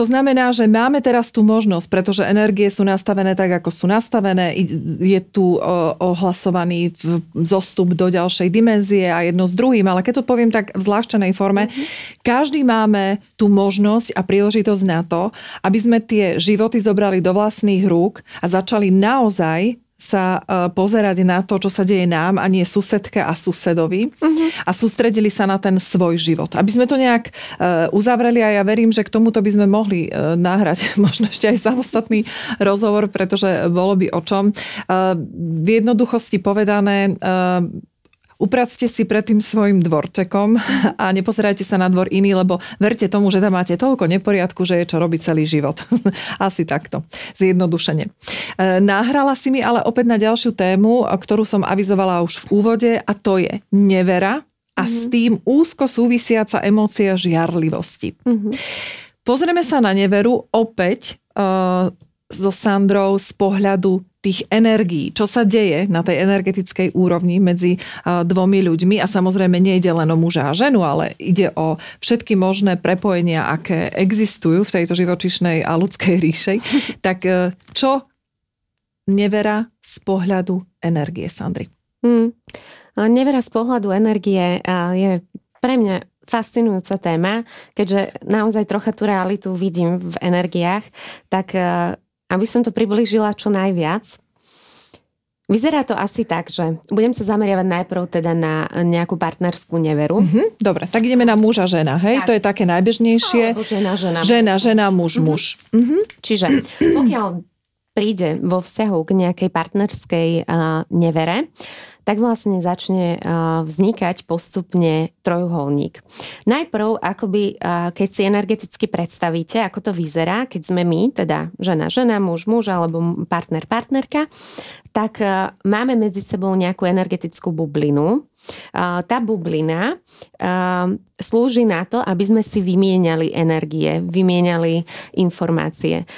to znamená, že máme teraz tú možnosť, pretože energie sú nastavené tak, ako sú nastavené. Je tu ohlasovaný zostup do ďalšej dimenzie a jedno s druhým, ale keď to poviem tak v zvláštenej forme, mm-hmm. každý máme tú možnosť a príležitosť na to, aby sme tie životy zobrali do vlastných rúk a začali naozaj sa uh, pozerať na to, čo sa deje nám a nie susedke a susedovi uh-huh. a sústredili sa na ten svoj život. Aby sme to nejak uh, uzavreli a ja verím, že k tomuto by sme mohli uh, nahrať možno ešte aj samostatný rozhovor, pretože bolo by o čom. V jednoduchosti povedané, upracte si pred tým svojim dvorčekom a nepozerajte sa na dvor iný, lebo verte tomu, že tam máte toľko neporiadku, že je čo robiť celý život. Asi takto, zjednodušene. E, nahrala si mi ale opäť na ďalšiu tému, ktorú som avizovala už v úvode a to je nevera a mm-hmm. s mhm. tým úzko súvisiaca emócia žiarlivosti. Mm-hmm. Pozrieme sa na neveru opäť uh, so Sandrou z pohľadu tých energií, čo sa deje na tej energetickej úrovni medzi dvomi ľuďmi a samozrejme nejde len o muža a ženu, ale ide o všetky možné prepojenia, aké existujú v tejto živočišnej a ľudskej ríšej. Tak e, čo nevera z pohľadu energie, Sandry? Hmm. Nevera z pohľadu energie je pre mňa fascinujúca téma, keďže naozaj trocha tú realitu vidím v energiách, tak e, aby som to priblížila čo najviac, Vyzerá to asi tak, že budem sa zameriavať najprv teda na nejakú partnerskú neveru. Mm-hmm, dobre, tak ideme na muža, žena, hej? Tak. To je také najbežnejšie. Oh, žena, žena. Žena, žena, muž, mm-hmm. muž. Mm-hmm. Čiže pokiaľ príde vo vzťahu k nejakej partnerskej uh, nevere, tak vlastne začne vznikať postupne trojuholník. Najprv, akoby, keď si energeticky predstavíte, ako to vyzerá, keď sme my, teda žena, žena, muž, muž alebo partner, partnerka, tak máme medzi sebou nejakú energetickú bublinu. Tá bublina slúži na to, aby sme si vymieniali energie, vymieniali informácie.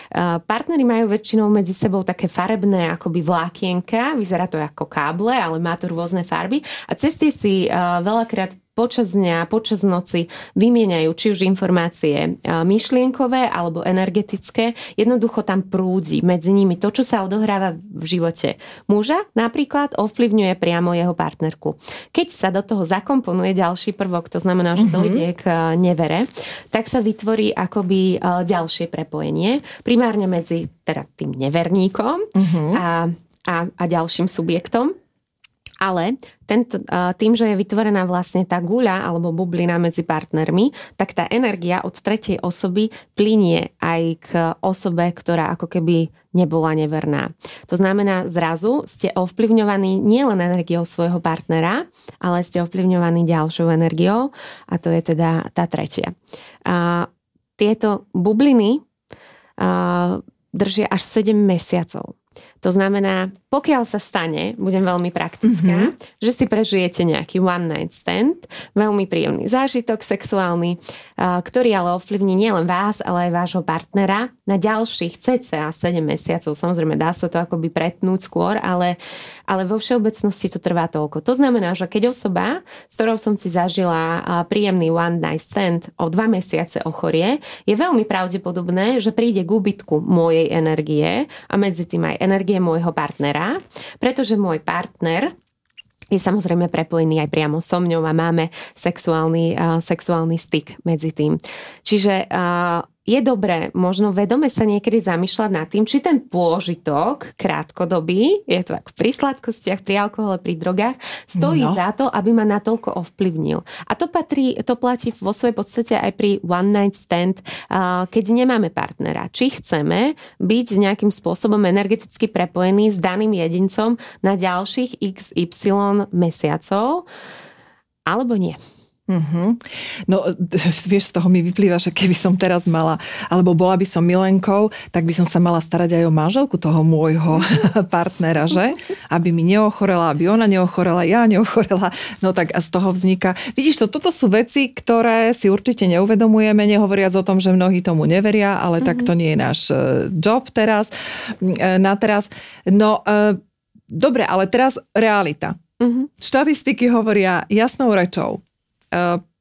Partnery majú väčšinou medzi sebou také farebné akoby vlákienka, vyzerá to ako káble, ale má to rôzne farby a cez tie si veľakrát počas dňa, počas noci vymieňajú či už informácie myšlienkové alebo energetické. Jednoducho tam prúdi medzi nimi to, čo sa odohráva v živote muža, napríklad ovplyvňuje priamo jeho partnerku. Keď sa do toho zakomponuje ďalší prvok, to znamená, že mhm. dojde k nevere, tak sa vytvorí akoby ďalšie prepojenie, primárne medzi teda tým neverníkom uh-huh. a, a, a ďalším subjektom. Ale tento, tým, že je vytvorená vlastne tá guľa alebo bublina medzi partnermi, tak tá energia od tretej osoby plinie aj k osobe, ktorá ako keby nebola neverná. To znamená, zrazu ste ovplyvňovaní nielen energiou svojho partnera, ale ste ovplyvňovaní ďalšou energiou a to je teda tá tretia. A tieto bubliny a, držia až 7 mesiacov. To znamená, pokiaľ sa stane, budem veľmi praktická, mm-hmm. že si prežijete nejaký one night stand, veľmi príjemný zážitok sexuálny, ktorý ale ovplyvní nielen vás, ale aj vášho partnera na ďalších cca 7 mesiacov. Samozrejme, dá sa to akoby pretnúť skôr, ale, ale vo všeobecnosti to trvá toľko. To znamená, že keď osoba, s ktorou som si zažila príjemný one night stand o dva mesiace ochorie, je veľmi pravdepodobné, že príde k úbytku mojej energie a medzi tým aj energie môjho partnera, pretože môj partner je samozrejme prepojený aj priamo so mňou a máme sexuálny, uh, sexuálny styk medzi tým. Čiže uh, je dobré možno vedome sa niekedy zamýšľať nad tým, či ten pôžitok krátkodobý, je to ako pri sladkostiach, pri alkohole, pri drogách, stojí no. za to, aby ma natoľko ovplyvnil. A to patrí, to platí vo svojej podstate aj pri one night stand, keď nemáme partnera. Či chceme byť nejakým spôsobom energeticky prepojený s daným jedincom na ďalších XY mesiacov, alebo nie. Uh-huh. No, vieš, z toho mi vyplýva, že keby som teraz mala, alebo bola by som milenkou, tak by som sa mala starať aj o manželku toho môjho partnera, že? Aby mi neochorela, aby ona neochorela, ja neochorela. No tak a z toho vzniká... Vidíš to, toto sú veci, ktoré si určite neuvedomujeme, nehovoriac o tom, že mnohí tomu neveria, ale uh-huh. tak to nie je náš e, job teraz, e, na teraz. No, e, dobre, ale teraz realita. Uh-huh. Štatistiky hovoria jasnou rečou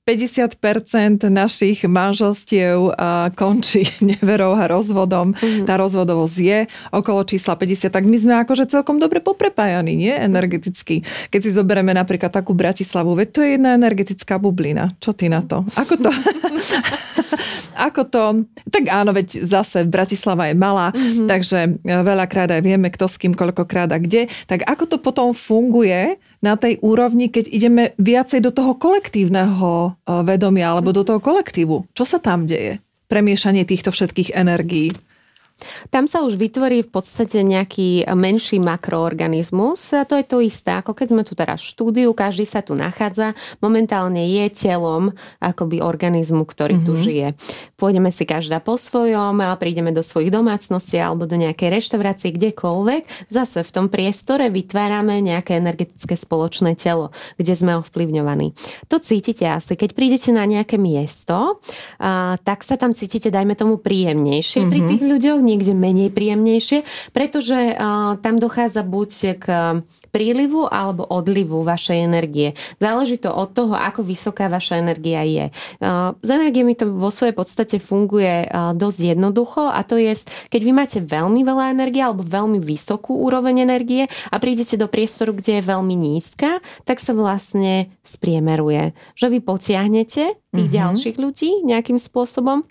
50% našich manželstiev končí neverou a rozvodom. Mm-hmm. Tá rozvodovosť je okolo čísla 50, tak my sme akože celkom dobre poprepájani, nie? Energeticky. Keď si zoberieme napríklad takú Bratislavu, veď to je jedna energetická bublina. Čo ty na to? Ako to? Ako to? Tak áno, veď zase Bratislava je malá, mm-hmm. takže veľakrát aj vieme, kto s kým, koľkokrát a kde. Tak ako to potom funguje na tej úrovni, keď ideme viacej do toho kolektívneho eh, vedomia alebo do toho kolektívu. Čo sa tam deje? Premiešanie týchto všetkých energií. Tam sa už vytvorí v podstate nejaký menší makroorganizmus a to je to isté, ako keď sme tu teraz v štúdiu, každý sa tu nachádza, momentálne je telom akoby organizmu, ktorý mm-hmm. tu mhm. žije. Pôjdeme si každá po svojom, a prídeme do svojich domácností alebo do nejakej reštaurácie, kdekoľvek. Zase v tom priestore vytvárame nejaké energetické spoločné telo, kde sme ovplyvňovaní. To cítite asi, keď prídete na nejaké miesto, a, tak sa tam cítite, dajme tomu, príjemnejšie mm-hmm. pri mhm. tých ľuďoch, niekde menej príjemnejšie, pretože uh, tam dochádza buď k prílivu alebo odlivu vašej energie. Záleží to od toho, ako vysoká vaša energia je. Uh, s energiami to vo svojej podstate funguje uh, dosť jednoducho a to je, keď vy máte veľmi veľa energie alebo veľmi vysokú úroveň energie a prídete do priestoru, kde je veľmi nízka, tak sa vlastne spriemeruje. Že vy potiahnete tých mm-hmm. ďalších ľudí nejakým spôsobom,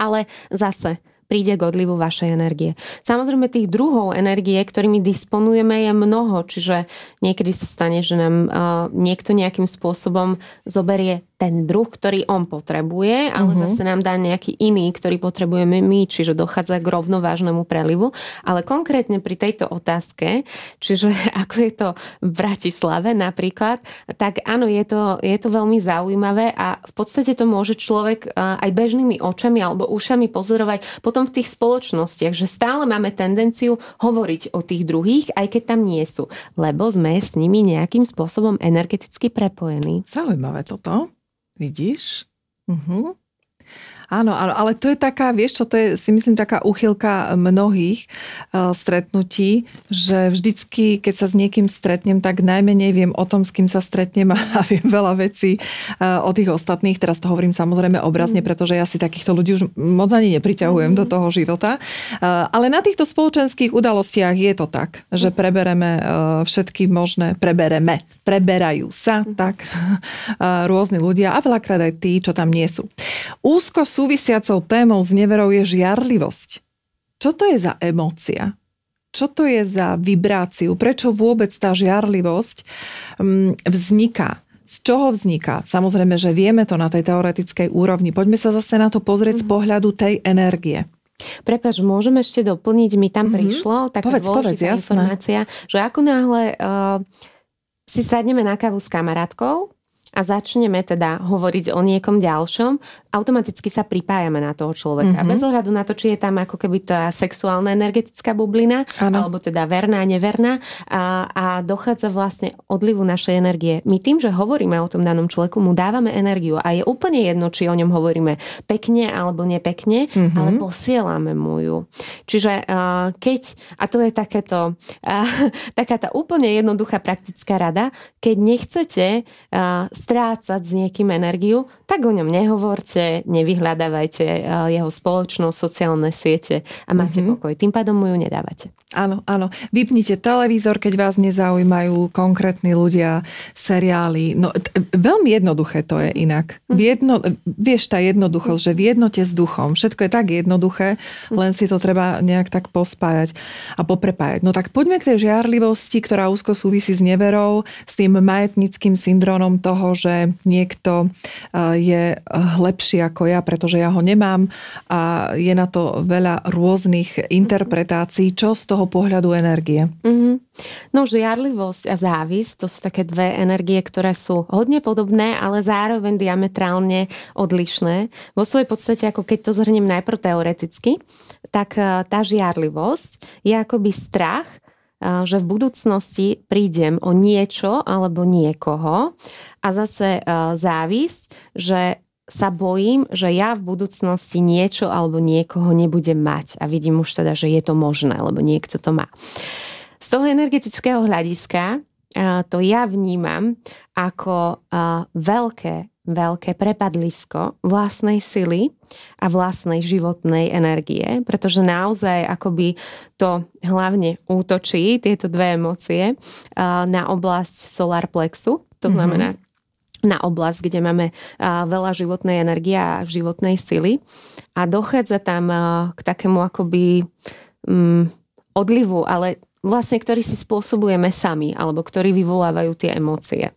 ale zase príde k odlivu vašej energie. Samozrejme tých druhov energie, ktorými disponujeme, je mnoho, čiže niekedy sa stane, že nám uh, niekto nejakým spôsobom zoberie ten druh, ktorý on potrebuje, ale uh-huh. zase nám dá nejaký iný, ktorý potrebujeme my, čiže dochádza k rovnovážnemu prelivu. Ale konkrétne pri tejto otázke, čiže ako je to v Bratislave napríklad, tak áno, je to, je to veľmi zaujímavé a v podstate to môže človek aj bežnými očami alebo ušami pozorovať potom v tých spoločnostiach, že stále máme tendenciu hovoriť o tých druhých, aj keď tam nie sú, lebo sme s nimi nejakým spôsobom energeticky prepojení. Zaujímavé toto. Vidíš? Uh-huh. Áno, áno, ale to je taká, vieš čo, to je si myslím taká uchylka mnohých uh, stretnutí, že vždycky, keď sa s niekým stretnem, tak najmenej viem o tom, s kým sa stretnem a, a viem veľa vecí uh, o tých ostatných. Teraz to hovorím samozrejme obrazne, mm. pretože ja si takýchto ľudí už moc ani nepriťahujem mm. do toho života. Uh, ale na týchto spoločenských udalostiach je to tak, že mm. prebereme všetky možné, prebereme, preberajú sa mm. tak rôzni ľudia a veľakrát aj tí, čo tam nie sú. Úzko sú súvisiacou témou s neverou je žiarlivosť. Čo to je za emócia? Čo to je za vibráciu? Prečo vôbec tá žiarlivosť mm, vzniká? Z čoho vzniká? Samozrejme, že vieme to na tej teoretickej úrovni. Poďme sa zase na to pozrieť mm-hmm. z mhm. pohľadu tej energie. Prepač, môžeme ešte doplniť, mi tam mm-hmm. prišlo taká povedz, dôležitá povedz, informácia, že ako náhle uh, si sadneme na kávu s kamarátkou a začneme teda hovoriť o niekom ďalšom, automaticky sa pripájame na toho človeka. Mm-hmm. Bez ohľadu na to, či je tam ako keby tá sexuálna energetická bublina, ano. alebo teda verná, neverná a, a dochádza vlastne odlivu našej energie. My tým, že hovoríme o tom danom človeku, mu dávame energiu a je úplne jedno, či o ňom hovoríme pekne alebo nepekne, mm-hmm. ale posielame mu ju. Čiže uh, keď, a to je takéto, uh, taká tá úplne jednoduchá praktická rada, keď nechcete uh, strácať s niekým energiu, tak o ňom nehovorte, nevyhľadávajte eh, jeho spoločnosť, sociálne siete a máte mm-hmm. pokoj. Tým pádom mu ju nedávate. Áno, áno. Vypnite televízor, keď vás nezaujímajú konkrétni ľudia, seriály. No, t- veľmi jednoduché to je inak. V mhm. jedno, vieš, tá jednoduchosť, že v jednote s duchom. Všetko je tak jednoduché, mhm. len si to treba nejak tak pospájať a poprepájať. No tak poďme k tej žiarlivosti, ktorá úzko súvisí s neverou, s tým majetnickým syndrómom toho, že niekto eh, je lepší ako ja, pretože ja ho nemám a je na to veľa rôznych interpretácií, čo z toho pohľadu energie. Mm-hmm. No žiarlivosť a závisť, to sú také dve energie, ktoré sú hodne podobné, ale zároveň diametrálne odlišné. Vo svojej podstate, ako keď to zhrnem najprv teoreticky, tak e, tá žiarlivosť je akoby strach, e, že v budúcnosti prídem o niečo alebo niekoho a zase e, závisť, že sa bojím, že ja v budúcnosti niečo alebo niekoho nebudem mať. A vidím už teda, že je to možné, lebo niekto to má. Z toho energetického hľadiska to ja vnímam ako veľké veľké prepadlisko vlastnej sily a vlastnej životnej energie, pretože naozaj akoby to hlavne útočí, tieto dve emócie, na oblasť solar plexu, to mhm. znamená. Na oblasť, kde máme veľa životnej energie a životnej sily a dochádza tam k takému akoby um, odlivu, ale vlastne, ktorý si spôsobujeme sami, alebo ktorí vyvolávajú tie emócie.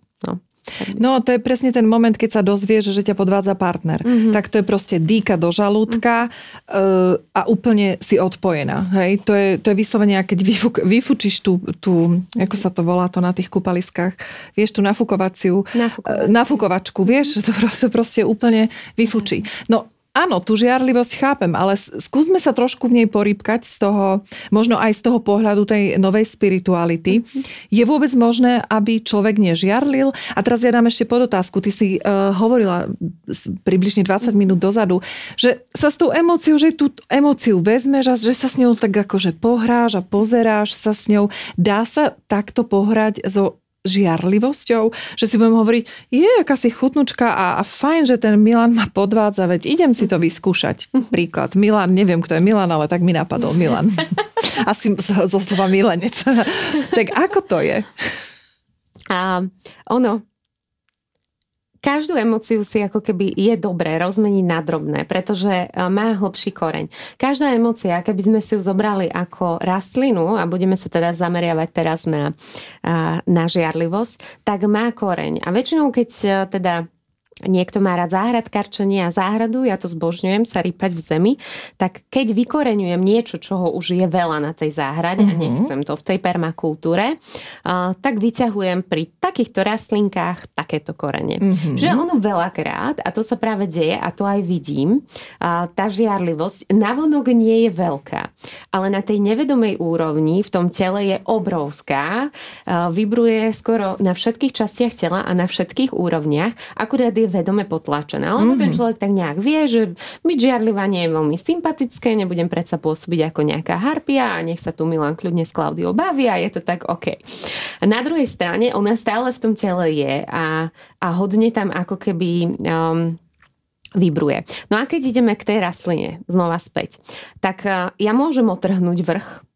No. To je presne ten moment, keď sa dozvieš, že ťa podvádza partner. Mm-hmm. Tak to je proste dýka do žalúdka mm-hmm. uh, a úplne si odpojená. Hej? To, je, to je vyslovene, keď vyfuk, vyfučíš tú, tú, ako sa to volá to na tých kúpaliskách, vieš, tú nafukovaciu, Nafukovačku. Uh, nafukovačku, vieš, to proste, proste úplne vyfučí. No Áno, tú žiarlivosť chápem, ale skúsme sa trošku v nej porýbkať z toho, možno aj z toho pohľadu tej novej spirituality. Je vôbec možné, aby človek nežiarlil? A teraz ja dám ešte podotázku. Ty si uh, hovorila približne 20 minút dozadu, že sa s tou emóciou, že tú emóciu vezmeš a že sa s ňou tak akože pohráš a pozeráš sa s ňou. Dá sa takto pohrať so žiarlivosťou, že si budem hovoriť, je, aká si chutnučka a, a fajn, že ten Milan ma podvádza, veď idem si to vyskúšať. Príklad. Milan, neviem, kto je Milan, ale tak mi napadol Milan. Asi zo slova milenec. tak ako to je? A ono, každú emóciu si ako keby je dobré rozmeniť na drobné, pretože e, má hlbší koreň. Každá emócia, keby sme si ju zobrali ako rastlinu a budeme sa teda zameriavať teraz na, na žiarlivosť, tak má koreň. A väčšinou, keď e, teda niekto má rád záhradkarčenie a záhradu, ja to zbožňujem sa rýpať v zemi, tak keď vykoreňujem niečo, čoho už je veľa na tej záhrade uh-huh. a mhm. nechcem to v tej permakultúre, uh, tak vyťahujem pri takýchto rastlinkách takéto korene. Uh-huh. Že ono veľakrát, a to sa práve deje a to aj vidím, uh, tá žiarlivosť navonok nie je veľká, ale na tej nevedomej úrovni v tom tele je obrovská, uh, vybruje skoro na všetkých častiach tela a na všetkých úrovniach, akurát je je vedome potlačená. Lebo mm-hmm. ten mhm. človek tak nejak vie, že byť žiarlivá nie je veľmi sympatické, nebudem predsa pôsobiť ako nejaká harpia a nech sa tu Milan kľudne s Klaudiou baví a je to tak OK. A na druhej strane ona stále v tom tele je a, a hodne tam ako keby... Um, vybruje. No a keď ideme k tej rastline znova späť, tak uh, ja môžem otrhnúť vrch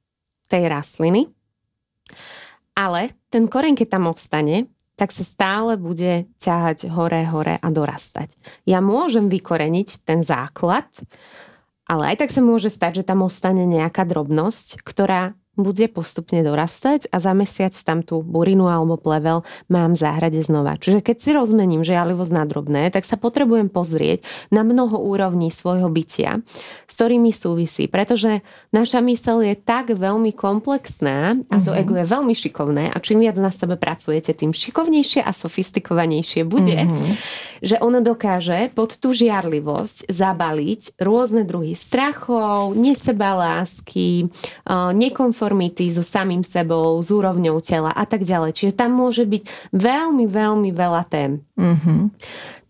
tej rastliny, ale ten koreň, keď tam ostane, tak sa stále bude ťahať hore, hore a dorastať. Ja môžem vykoreniť ten základ, ale aj tak sa môže stať, že tam ostane nejaká drobnosť, ktorá bude postupne dorastať a za mesiac tam tú burinu alebo plevel mám v záhrade znova. Čiže keď si rozmením žialivosť na drobné, tak sa potrebujem pozrieť na mnoho úrovní svojho bytia, s ktorými súvisí, pretože naša mysel je tak veľmi komplexná a to mm-hmm. ego je veľmi šikovné a čím viac na sebe pracujete, tým šikovnejšie a sofistikovanejšie bude, mm-hmm. že ono dokáže pod tú žiarlivosť zabaliť rôzne druhy strachov, nesebalásky, nekomfort konformity so samým sebou, s úrovňou tela a tak ďalej. Čiže tam môže byť veľmi, veľmi veľa tém. Mm-hmm.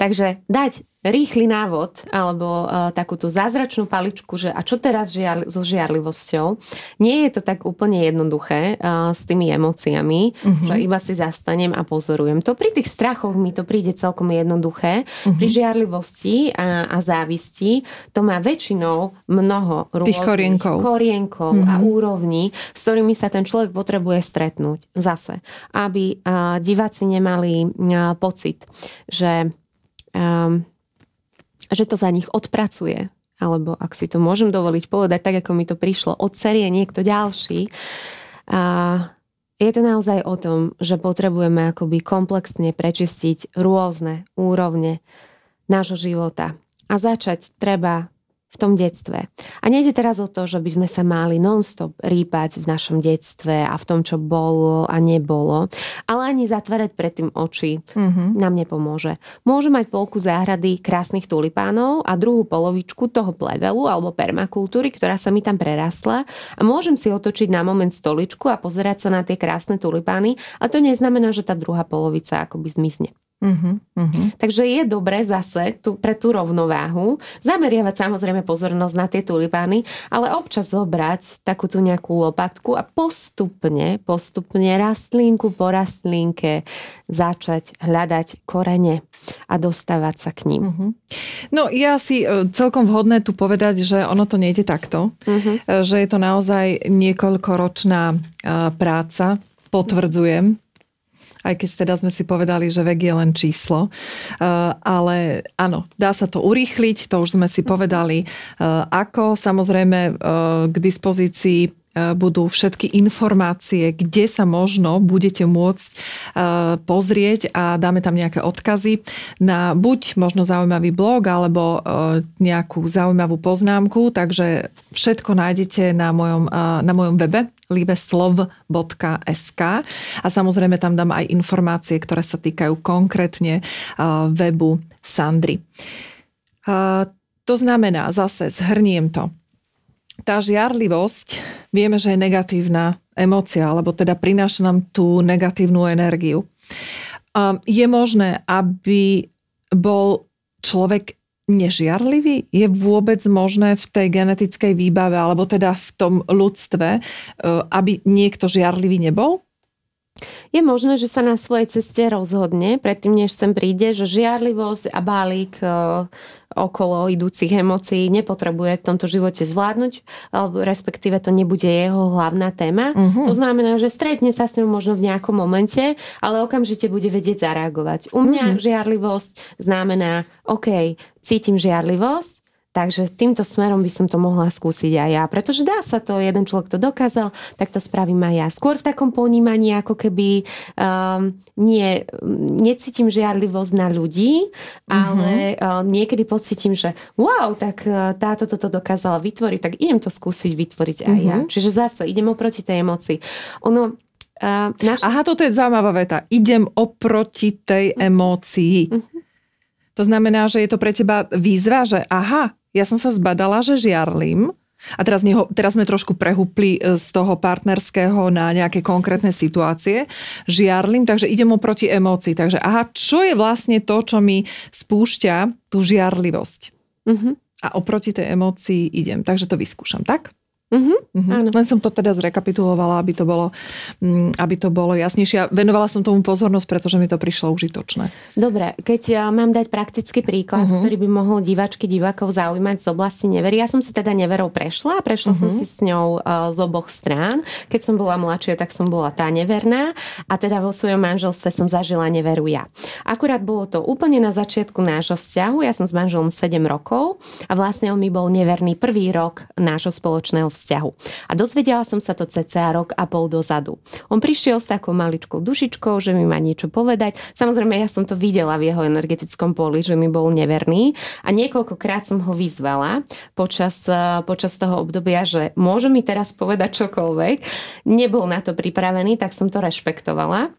Takže dať rýchly návod alebo uh, takú tú zázračnú paličku, že a čo teraz žiar, so žiarlivosťou, nie je to tak úplne jednoduché uh, s tými emóciami, uh-huh. že iba si zastanem a pozorujem. To pri tých strachoch mi to príde celkom jednoduché. Uh-huh. Pri žiarlivosti a, a závisti to má väčšinou mnoho rôznych korienkov, korienkov uh-huh. a úrovní, s ktorými sa ten človek potrebuje stretnúť zase. Aby uh, diváci nemali uh, pocit, že um, že to za nich odpracuje, alebo ak si to môžem dovoliť povedať, tak ako mi to prišlo, odserie niekto ďalší. A je to naozaj o tom, že potrebujeme akoby komplexne prečistiť rôzne úrovne nášho života. A začať treba v tom detstve. A nejde teraz o to, že by sme sa mali non-stop rýpať v našom detstve a v tom, čo bolo a nebolo, ale ani zatvárať predtým oči mm-hmm. nám nepomôže. Môže mať polku záhrady krásnych tulipánov a druhú polovičku toho plevelu alebo permakultúry, ktorá sa mi tam prerastla a môžem si otočiť na moment stoličku a pozerať sa na tie krásne tulipány a to neznamená, že tá druhá polovica akoby zmizne. Uh-huh, uh-huh. Takže je dobré zase tu, pre tú rovnováhu zameriavať samozrejme pozornosť na tie tulipány, ale občas zobrať takú tú nejakú lopatku a postupne, postupne rastlinku po rastlinke začať hľadať korene a dostávať sa k ním. Uh-huh. No ja si e, celkom vhodné tu povedať, že ono to nejde takto, uh-huh. že je to naozaj niekoľkoročná e, práca, potvrdzujem, aj keď teda sme si povedali, že vek je len číslo. Uh, ale áno, dá sa to urýchliť, to už sme si povedali. Uh, ako samozrejme uh, k dispozícii budú všetky informácie, kde sa možno budete môcť pozrieť a dáme tam nejaké odkazy na buď možno zaujímavý blog alebo nejakú zaujímavú poznámku, takže všetko nájdete na mojom, na mojom webe libeslov.sk a samozrejme tam dám aj informácie, ktoré sa týkajú konkrétne webu Sandry. To znamená, zase zhrniem to, tá žiarlivosť, vieme, že je negatívna emócia, alebo teda prináša nám tú negatívnu energiu. Je možné, aby bol človek nežiarlivý? Je vôbec možné v tej genetickej výbave, alebo teda v tom ľudstve, e, aby niekto žiarlivý nebol? Je možné, že sa na svojej ceste rozhodne, predtým než sem príde, že žiarlivosť a bálik e, okolo idúcich emócií nepotrebuje v tomto živote zvládnuť, alebo respektíve to nebude jeho hlavná téma. Uh-huh. To znamená, že stretne sa s ním možno v nejakom momente, ale okamžite bude vedieť zareagovať. U mňa uh-huh. žiarlivosť znamená, OK, cítim žiarlivosť, Takže týmto smerom by som to mohla skúsiť aj ja, pretože dá sa to, jeden človek to dokázal, tak to spravím aj ja. Skôr v takom ponímaní, ako keby um, nie, necítim žiadlivosť na ľudí, ale uh-huh. uh, niekedy pocítim, že wow, tak uh, táto toto dokázala vytvoriť, tak idem to skúsiť vytvoriť aj uh-huh. ja. Mhm. Čiže zase idem oproti tej emocii. Ono, Uh, naš... Aha, toto je zaujímavá veta. Idem oproti tej emócii. Uh-huh. To znamená, že je to pre teba výzva, že aha, ja som sa zbadala, že žiarlim, a teraz, neho, teraz sme trošku prehúpli e, z toho partnerského na nejaké konkrétne situácie. Žiarlim, takže idem oproti emócii. Takže aha, čo je vlastne to, čo mi spúšťa tú žiarlivosť? Uh-huh. A oproti tej emócii idem. Takže to vyskúšam, tak? Uh-huh, uh-huh. Áno. Len som to teda zrekapitulovala, aby to, bolo, mm, aby to bolo jasnejšie. Venovala som tomu pozornosť, pretože mi to prišlo užitočné. Dobre, keď ja mám dať praktický príklad, uh-huh. ktorý by mohol diváčky, divákov zaujímať z oblasti nevery. Ja som si teda neverou prešla, prešla uh-huh. som si s ňou uh, z oboch strán. Keď som bola mladšia, tak som bola tá neverná a teda vo svojom manželstve som zažila neveru ja. Akurát bolo to úplne na začiatku nášho vzťahu. Ja som s manželom 7 rokov a vlastne on mi bol neverný prvý rok nášho spoločného vzťahu vzťahu. A dozvedela som sa to cca rok a pol dozadu. On prišiel s takou maličkou dušičkou, že mi má niečo povedať. Samozrejme, ja som to videla v jeho energetickom poli, že mi bol neverný a niekoľkokrát som ho vyzvala počas, eh, počas toho obdobia, že môže mi teraz povedať čokoľvek. Nebol na to pripravený, tak som to rešpektovala.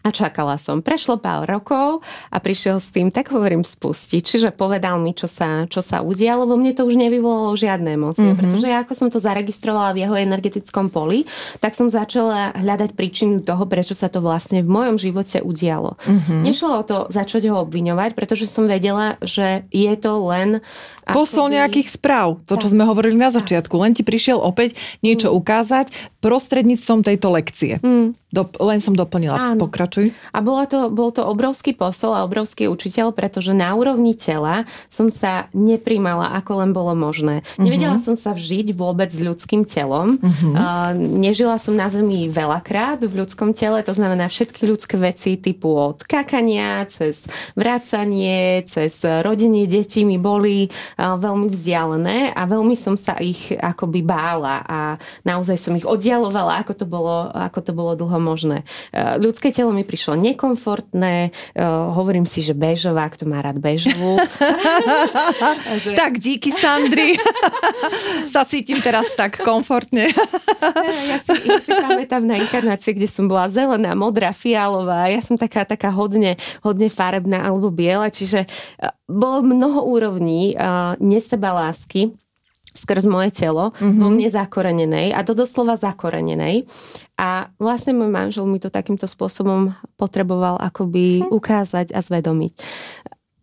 A čakala som. Prešlo pár rokov a prišiel s tým, tak hovorím, spustiť. Čiže povedal mi, čo sa, čo sa udialo. Vo mne to už nevyvolalo žiadne emócie, mm-hmm. pretože ja ako som to zaregistrovala v jeho energetickom poli, tak som začala hľadať príčinu toho, prečo sa to vlastne v mojom živote udialo. Mm-hmm. Nešlo o to začať ho obviňovať, pretože som vedela, že je to len posol nejakých správ, to, čo sme hovorili na začiatku. Len ti prišiel opäť niečo mm. ukázať prostredníctvom tejto lekcie. Mm. Do, len som doplnila. Áno. Pokračuj. A bolo to, bol to obrovský posol a obrovský učiteľ, pretože na úrovni tela som sa neprimala, ako len bolo možné. Uh-huh. Nevedela som sa vžiť vôbec s ľudským telom. Uh-huh. Uh, nežila som na zemi veľakrát v ľudskom tele, to znamená všetky ľudské veci typu od kakania, cez vracanie, cez rodenie detí mi boli veľmi vzdialené a veľmi som sa ich akoby bála a naozaj som ich oddialovala, ako to bolo, ako to bolo dlho možné. E, ľudské telo mi prišlo nekomfortné, e, hovorím si, že bežová, kto má rád bežovú. že... Tak díky Sandri. sa cítim teraz tak komfortne. ja, si, ja si pamätám na inkarnácie, kde som bola zelená, modrá, fialová. Ja som taká, taká hodne, hodne farebná alebo biela, čiže e, bolo mnoho úrovní uh, neseba lásky skrz moje telo, mm-hmm. vo mne zakorenenej a to doslova zakorenenej. A vlastne môj manžel mi to takýmto spôsobom potreboval akoby ukázať a zvedomiť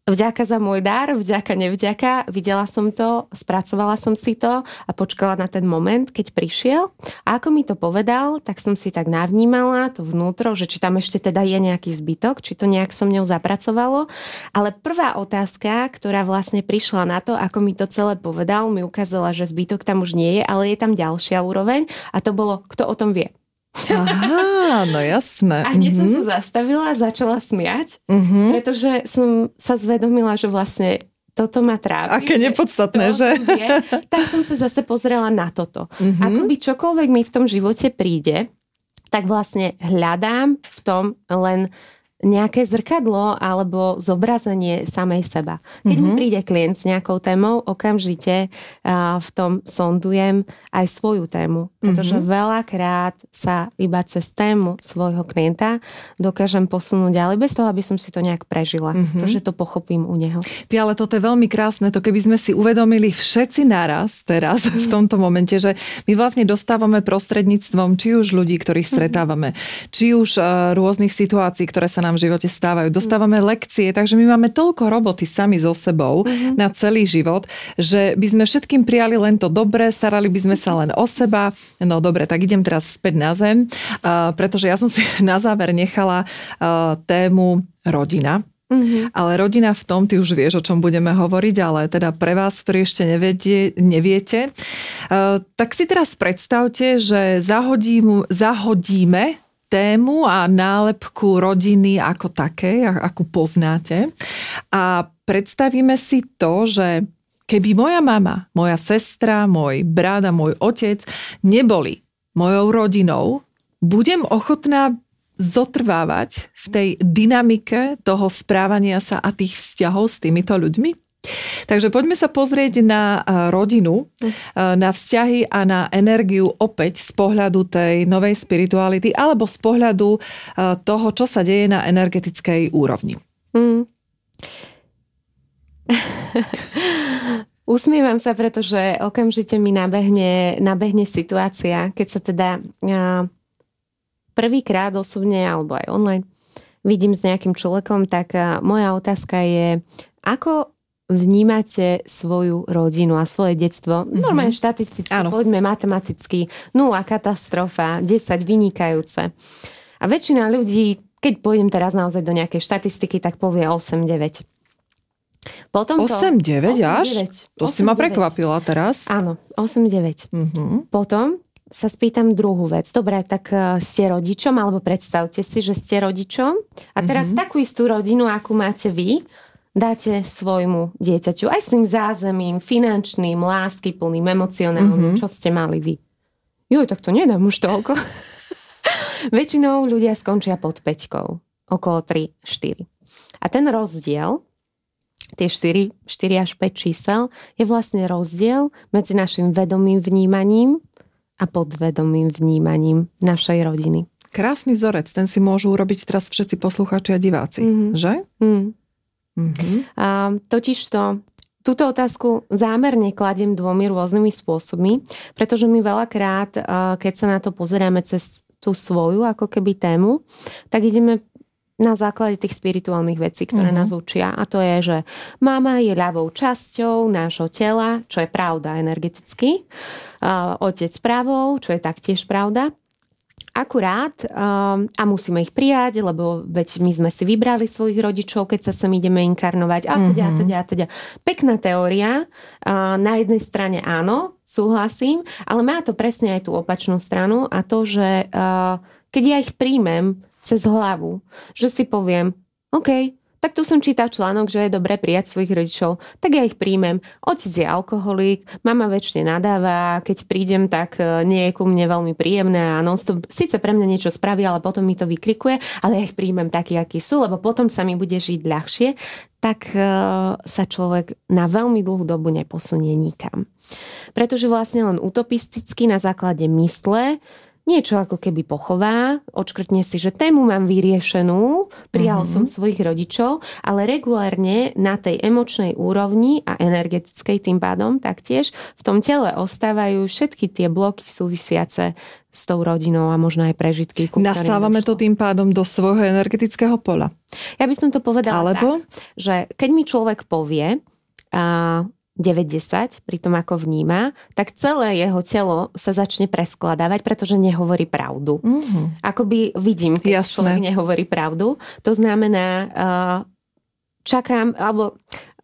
vďaka za môj dar, vďaka, nevďaka, videla som to, spracovala som si to a počkala na ten moment, keď prišiel. A ako mi to povedal, tak som si tak navnímala to vnútro, že či tam ešte teda je nejaký zbytok, či to nejak so mňou zapracovalo. Ale prvá otázka, ktorá vlastne prišla na to, ako mi to celé povedal, mi ukázala, že zbytok tam už nie je, ale je tam ďalšia úroveň a to bolo, kto o tom vie. Aha, no jasné. A hneď mm-hmm. som sa zastavila a začala smiať, mm-hmm. pretože som sa zvedomila, že vlastne toto ma trápi. Aké nepodstatné, že? Je, tak som sa zase pozrela na toto. Mm-hmm. Akoby čokoľvek mi v tom živote príde, tak vlastne hľadám v tom len nejaké zrkadlo alebo zobrazenie samej seba. Keď mm-hmm. mi mhm. príde klient s nejakou témou, okamžite uh, v tom sondujem aj svoju tému. Pretože mm-hmm. veľakrát sa iba cez tému svojho klienta dokážem posunúť ďalej, bez toho, aby som si to nejak prežila. Mm-hmm. Pretože to pochopím u neho. Ty, ale toto je veľmi krásne. To keby sme si uvedomili všetci naraz teraz mm-hmm. v tomto momente, že my vlastne dostávame prostredníctvom či už ľudí, ktorých mhm. stretávame, mm-hmm. či už uh, rôznych situácií, ktoré sa nám v živote stávajú. Dostávame lekcie, takže my máme toľko roboty sami so sebou mm-hmm. na celý život, že by sme všetkým prijali len to dobré, starali by sme sa len o seba. No dobre, tak idem teraz späť na zem, uh, pretože ja som si na záver nechala uh, tému rodina. Mm-hmm. Ale rodina v tom, ty už vieš, o čom budeme hovoriť, ale teda pre vás, ktorí ešte nevedie, neviete, uh, tak si teraz predstavte, že zahodím, zahodíme tému a nálepku rodiny ako také, akú poznáte. A predstavíme si to, že keby moja mama, moja sestra, môj brat a môj otec neboli mojou rodinou, budem ochotná zotrvávať v tej dynamike toho správania sa a tých vzťahov s týmito ľuďmi? Takže poďme sa pozrieť na rodinu, na vzťahy a na energiu opäť z pohľadu tej novej spirituality alebo z pohľadu toho, čo sa deje na energetickej úrovni. Mm. Usmievam sa, pretože okamžite mi nabehne, nabehne situácia, keď sa teda prvýkrát osobne alebo aj online vidím s nejakým človekom, tak moja otázka je, ako vnímate svoju rodinu a svoje detstvo, mm-hmm. normálne štatisticky, Áno. poďme matematicky, nula katastrofa, 10 vynikajúce. A väčšina ľudí, keď pôjdem teraz naozaj do nejakej štatistiky, tak povie 8-9. Potom 8-9 až? 9. To 8, si ma prekvapila teraz. Áno, 8-9. Mm-hmm. Potom sa spýtam druhú vec. Dobre, tak uh, ste rodičom, alebo predstavte si, že ste rodičom. A teraz mm-hmm. takú istú rodinu, akú máte vy, dáte svojmu dieťaťu aj s tým zázemím, finančným, lásky plným, emocionálnym, mm-hmm. čo ste mali vy. Joj, tak to nedám už toľko. Väčšinou ľudia skončia pod peťkou. Okolo 3-4. A ten rozdiel, tie 4, 4 až 5 čísel, je vlastne rozdiel medzi našim vedomým vnímaním a podvedomým vnímaním našej rodiny. Krásny vzorec, ten si môžu urobiť teraz všetci posluchači a diváci, mm-hmm. že? Mm. Mm-hmm. A, totiž to, túto otázku zámerne kladiem dvomi rôznymi spôsobmi, pretože my veľakrát, keď sa na to pozeráme cez tú svoju ako keby tému, tak ideme na základe tých spirituálnych vecí, ktoré uh-huh. nás učia. A to je, že mama je ľavou časťou nášho tela, čo je pravda energeticky. Otec pravou, čo je taktiež pravda akurát um, a musíme ich prijať, lebo veď my sme si vybrali svojich rodičov, keď sa sem ideme inkarnovať a teda, a teda, teda. Pekná teória. Uh, na jednej strane áno, súhlasím, ale má to presne aj tú opačnú stranu a to, že uh, keď ja ich príjmem cez hlavu, že si poviem, OK, tak tu som čítal článok, že je dobré prijať svojich rodičov, tak ja ich príjmem. Otec je alkoholik, mama väčšine nadáva, keď prídem, tak e, nie je ku mne veľmi príjemné a non-stop, síce pre mňa niečo spraví, ale potom mi to vykrikuje, ale ja ich príjmem taký, aký sú, lebo potom sa mi bude žiť ľahšie, tak uh, sa človek na veľmi dlhú dobu neposunie nikam. Pretože vlastne len utopisticky na základe mysle niečo ako keby pochová, odškrtne si, že tému mám vyriešenú, prijal uh-huh. som svojich rodičov, ale regulárne na tej emočnej úrovni a energetickej tým pádom taktiež v tom tele ostávajú všetky tie bloky súvisiace s tou rodinou a možno aj prežitky. Nasávame to tým pádom do svojho energetického pola. Ja by som to povedala Alebo? tak, že keď mi človek povie, a 90 pri tom, ako vníma, tak celé jeho telo sa začne preskladávať, pretože nehovorí pravdu. Mm-hmm. Akoby vidím, keď Jasné. človek nehovorí pravdu. To znamená, uh, čakám, alebo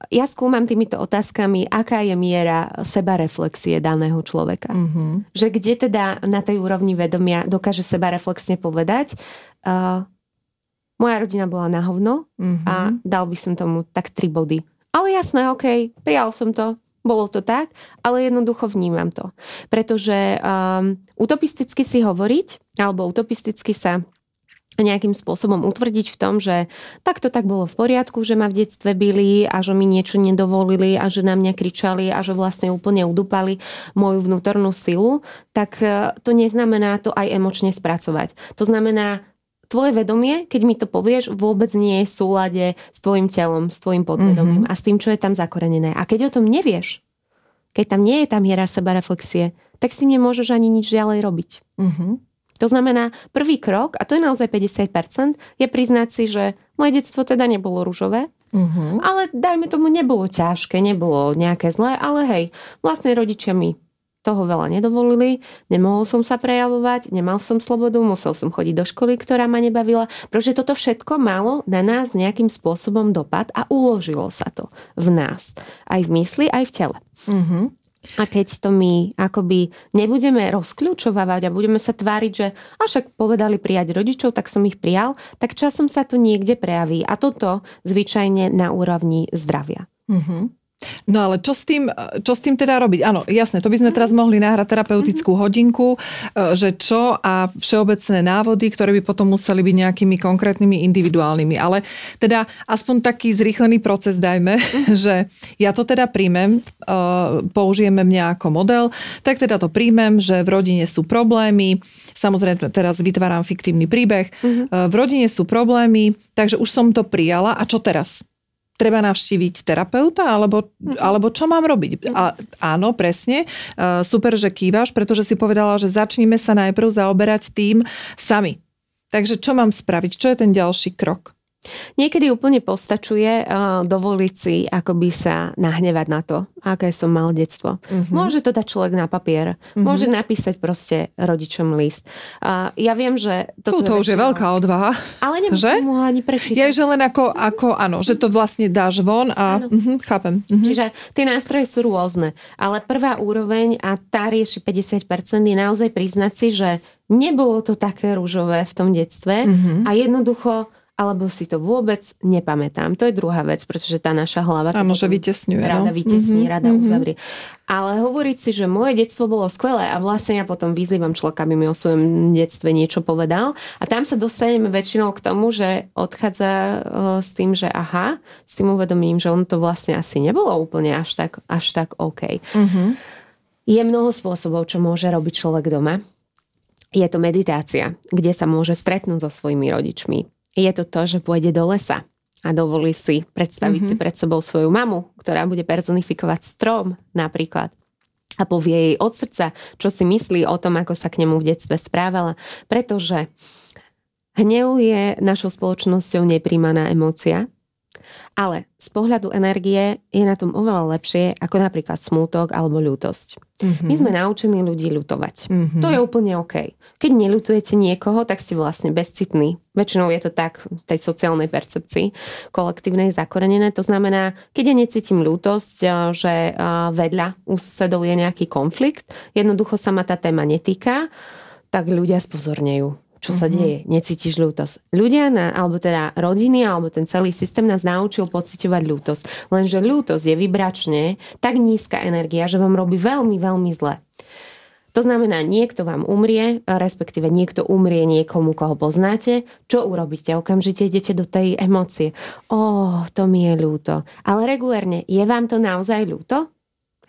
ja skúmam týmito otázkami, aká je miera seba reflexie daného človeka. Mm-hmm. Že kde teda na tej úrovni vedomia dokáže seba reflexne povedať, uh, moja rodina bola na hovno mm-hmm. a dal by som tomu tak tri body ale jasné, OK, prijal som to, bolo to tak, ale jednoducho vnímam to. Pretože um, utopisticky si hovoriť, alebo utopisticky sa nejakým spôsobom utvrdiť v tom, že takto tak bolo v poriadku, že ma v detstve byli a že mi niečo nedovolili a že na mňa kričali a že vlastne úplne udupali moju vnútornú silu, tak uh, to neznamená to aj emočne spracovať. To znamená tvoje vedomie, keď mi to povieš, vôbec nie je v súlade s tvojim telom, s tvojim podvedomím mm-hmm. a s tým, čo je tam zakorenené. A keď o tom nevieš, keď tam nie je tam miera seba reflexie, tak s tým nemôžeš ani nič ďalej robiť. Mm-hmm. To znamená, prvý krok, a to je naozaj 50%, je priznať si, že moje detstvo teda nebolo rúžové, mm-hmm. ale dajme tomu nebolo ťažké, nebolo nejaké zlé, ale hej, vlastne rodičia mi toho veľa nedovolili, nemohol som sa prejavovať, nemal som slobodu, musel som chodiť do školy, ktorá ma nebavila, pretože toto všetko malo na nás nejakým spôsobom dopad a uložilo sa to v nás. Aj v mysli, aj v tele. Mm-hmm. A keď to my akoby nebudeme rozkľúčovávať a budeme sa tváriť, že a však povedali prijať rodičov, tak som ich prijal, tak časom sa to niekde prejaví. A toto zvyčajne na úrovni zdravia. Mm-hmm. No ale čo s, tým, čo s tým teda robiť? Áno, jasné, to by sme teraz mohli nahrať terapeutickú mm-hmm. hodinku, e, že čo a všeobecné návody, ktoré by potom museli byť nejakými konkrétnymi individuálnymi. Ale teda aspoň taký zrýchlený proces dajme, mm-hmm. že ja to teda príjmem, e, použijeme mňa ako model, tak teda to príjmem, že v rodine sú problémy, samozrejme teraz vytváram fiktívny príbeh, mm-hmm. v rodine sú problémy, takže už som to prijala a čo teraz? Treba navštíviť terapeuta, alebo, mm-hmm. alebo čo mám robiť? A, áno, presne. Uh, super, že kývaš, pretože si povedala, že začníme sa najprv zaoberať tým sami. Takže čo mám spraviť? Čo je ten ďalší krok? Niekedy úplne postačuje uh, dovoliť si akoby sa nahnevať na to, aké som mal detstvo. Uh-huh. Môže to dať človek na papier, uh-huh. môže napísať proste rodičom list. Uh, ja viem, že... Toto to, to už je veľká odvaha. Ale nemusím ho ani prečítať. Je, že len ako, ako, áno, že to vlastne dáš von a uh-huh, chápem. Uh-huh. Čiže tie nástroje sú rôzne, ale prvá úroveň a tá rieši 50% je naozaj priznať si, že nebolo to také rúžové v tom detstve uh-huh. a jednoducho alebo si to vôbec nepamätám. To je druhá vec, pretože tá naša hlava Áno, že vytesňuje. Rada no? vytesní, mm-hmm, rada mm-hmm. uzavrie. Ale hovoriť si, že moje detstvo bolo skvelé a vlastne ja potom vyzývam človeka, aby mi o svojom detstve niečo povedal a tam sa dostaneme väčšinou k tomu, že odchádza uh, s tým, že aha, s tým uvedomím, že on to vlastne asi nebolo úplne až tak, až tak OK. Mm-hmm. Je mnoho spôsobov, čo môže robiť človek doma. Je to meditácia, kde sa môže stretnúť so svojimi rodičmi je to to, že pôjde do lesa a dovolí si predstaviť mm-hmm. si pred sebou svoju mamu, ktorá bude personifikovať strom napríklad a povie jej od srdca, čo si myslí o tom, ako sa k nemu v detstve správala, pretože hnev je našou spoločnosťou nepríjmaná emócia, ale z pohľadu energie je na tom oveľa lepšie ako napríklad smútok alebo ľútosť. Mm-hmm. My sme naučení ľudí ľutovať. Mm-hmm. To je úplne OK. Keď neľutujete niekoho, tak ste vlastne bezcitní. Väčšinou je to tak v tej sociálnej percepcii kolektívnej zakorenené. To znamená, keď ja necítim ľútosť, že vedľa u susedov je nejaký konflikt, jednoducho sa ma tá téma netýka, tak ľudia spozornejú čo sa mm-hmm. deje, necítiš ľútosť. Ľudia, na, alebo teda rodiny, alebo ten celý systém nás naučil pociťovať ľútosť. Lenže ľútosť je vybračne tak nízka energia, že vám robí veľmi, veľmi zle. To znamená, niekto vám umrie, respektíve niekto umrie niekomu, koho poznáte. Čo urobíte? Okamžite idete do tej emócie. Ó, to mi je ľúto. Ale regulérne, je vám to naozaj ľúto?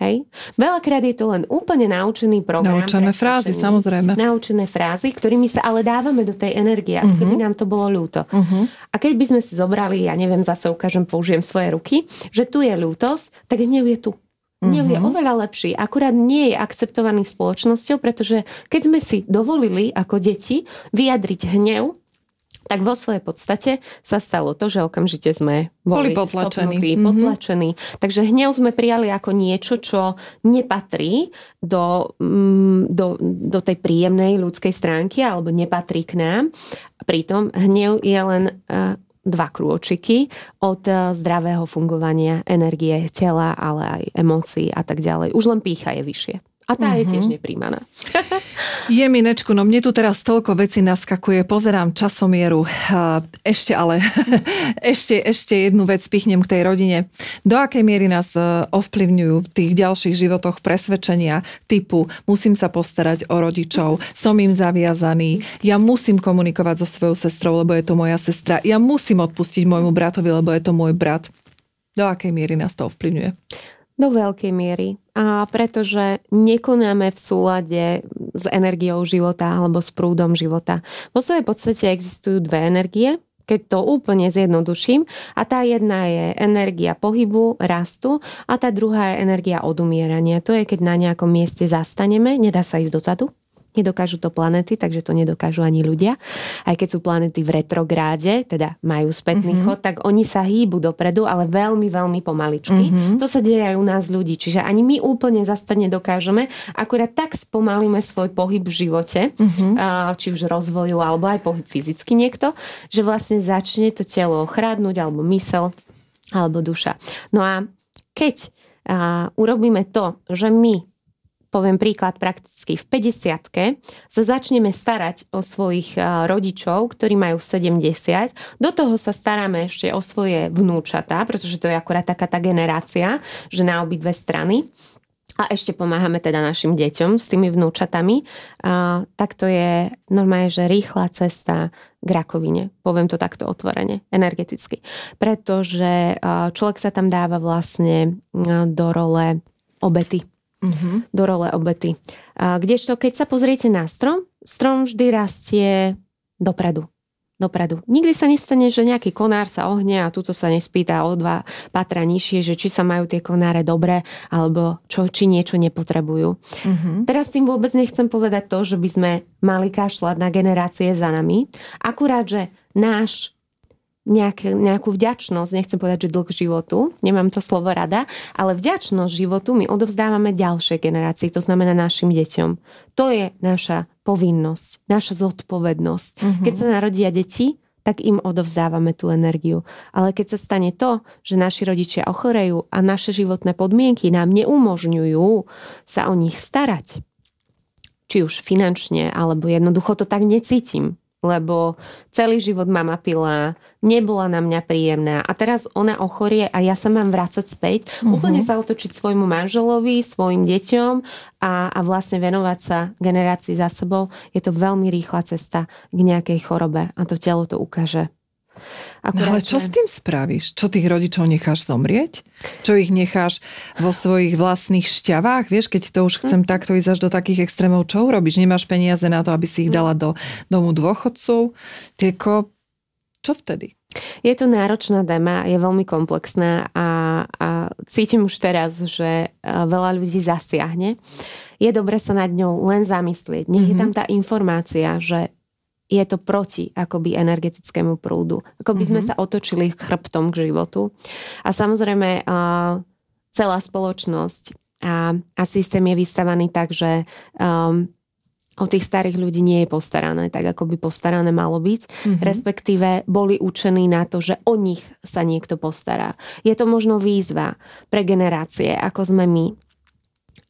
Hej? Veľakrát je to len úplne naučený program. Naučené frázy, samozrejme. Naučené frázy, ktorými sa ale dávame do tej energie, uh-huh. keby nám to bolo ľúto. Uh-huh. A keď by sme si zobrali, ja neviem, zase ukážem, použijem svoje ruky, že tu je ľútosť, tak hnev je tu. Hnev je mhm. oveľa lepší, akurát nie je akceptovaný spoločnosťou, pretože keď sme si dovolili ako deti vyjadriť hnev, tak vo svojej podstate sa stalo to, že okamžite sme boli, boli potlačení. Stopnutí, mm-hmm. potlačení. Takže hnev sme prijali ako niečo, čo nepatrí do, mm, do, do tej príjemnej ľudskej stránky alebo nepatrí k nám. Pritom hnev je len uh, dva krôčiky od uh, zdravého fungovania energie tela, ale aj emócií a tak ďalej. Už len pícha je vyššie. A tá uh-huh. je tiež mhm. nepríjmaná. Je minečku, no mne tu teraz toľko veci naskakuje, pozerám časomieru. Ešte ale, ešte, ešte jednu vec pichnem k tej rodine. Do akej miery nás e, ovplyvňujú v tých ďalších životoch presvedčenia typu musím sa postarať o rodičov, som im zaviazaný, ja musím komunikovať so svojou sestrou, lebo je to moja sestra, ja musím odpustiť môjmu bratovi, lebo je to môj brat. Do akej miery nás to ovplyvňuje? Do veľkej miery. A pretože nekonáme v súlade s energiou života alebo s prúdom života. Vo svojej podstate existujú dve energie, keď to úplne zjednoduším. A tá jedna je energia pohybu, rastu a tá druhá je energia odumierania. To je, keď na nejakom mieste zastaneme, nedá sa ísť dozadu, Nedokážu to planety, takže to nedokážu ani ľudia. Aj keď sú planety v retrográde, teda majú spätný mm-hmm. chod, tak oni sa hýbu dopredu, ale veľmi, veľmi pomaličky. Mm-hmm. To sa deje aj u nás ľudí. Čiže ani my úplne zastať nedokážeme. Akurát tak spomalíme svoj pohyb v živote, mm-hmm. či už rozvoju, alebo aj pohyb fyzicky niekto, že vlastne začne to telo ochrádnuť, alebo mysel, alebo duša. No a keď urobíme to, že my poviem príklad prakticky, v 50 sa začneme starať o svojich rodičov, ktorí majú 70. Do toho sa staráme ešte o svoje vnúčatá, pretože to je akorát taká tá generácia, že na obidve strany. A ešte pomáhame teda našim deťom s tými vnúčatami. A, tak to je normálne, že rýchla cesta k rakovine. Poviem to takto otvorene, energeticky. Pretože človek sa tam dáva vlastne do role obety uh-huh. do role obety. A kdežto, keď sa pozriete na strom, strom vždy rastie dopredu. Dopredu. Nikdy sa nestane, že nejaký konár sa ohne a tuto sa nespýta o dva patra nižšie, že či sa majú tie konáre dobre, alebo čo, či niečo nepotrebujú. Uh-huh. Teraz tým vôbec nechcem povedať to, že by sme mali kašľať na generácie za nami. Akurát, že náš nejak, nejakú vďačnosť, nechcem povedať, že dlh životu, nemám to slovo rada, ale vďačnosť životu my odovzdávame ďalšej generácii, to znamená našim deťom. To je naša povinnosť, naša zodpovednosť. Mm-hmm. Keď sa narodia deti, tak im odovzdávame tú energiu. Ale keď sa stane to, že naši rodičia ochorejú a naše životné podmienky nám neumožňujú sa o nich starať, či už finančne, alebo jednoducho to tak necítim, lebo celý život mama pila, nebola na mňa príjemná a teraz ona ochorie a ja sa mám vrácať späť, uh-huh. úplne sa otočiť svojmu manželovi, svojim deťom a, a vlastne venovať sa generácii za sebou, je to veľmi rýchla cesta k nejakej chorobe a to telo to ukáže. Akurát, no ale čo s tým spravíš? Čo tých rodičov necháš zomrieť? Čo ich necháš vo svojich vlastných šťavách? Vieš, keď to už chcem mm. takto ísť až do takých extrémov, čo urobíš? Nemáš peniaze na to, aby si ich hm. dala do domu dôchodcov? Tieko, čo vtedy? Je to náročná téma, je veľmi komplexná a, a cítim už teraz, že veľa ľudí zasiahne. Je dobre sa nad ňou len zamyslieť. Nech mm-hmm. je tam mhm. tá informácia, že je to proti akoby energetickému prúdu. Ako by sme mm-hmm. sa otočili chrbtom k životu. A samozrejme celá spoločnosť a, a systém je vystavaný tak, že um, o tých starých ľudí nie je postarané tak, ako by postarané malo byť. Mm-hmm. Respektíve boli učení na to, že o nich sa niekto postará. Je to možno výzva pre generácie, ako sme my,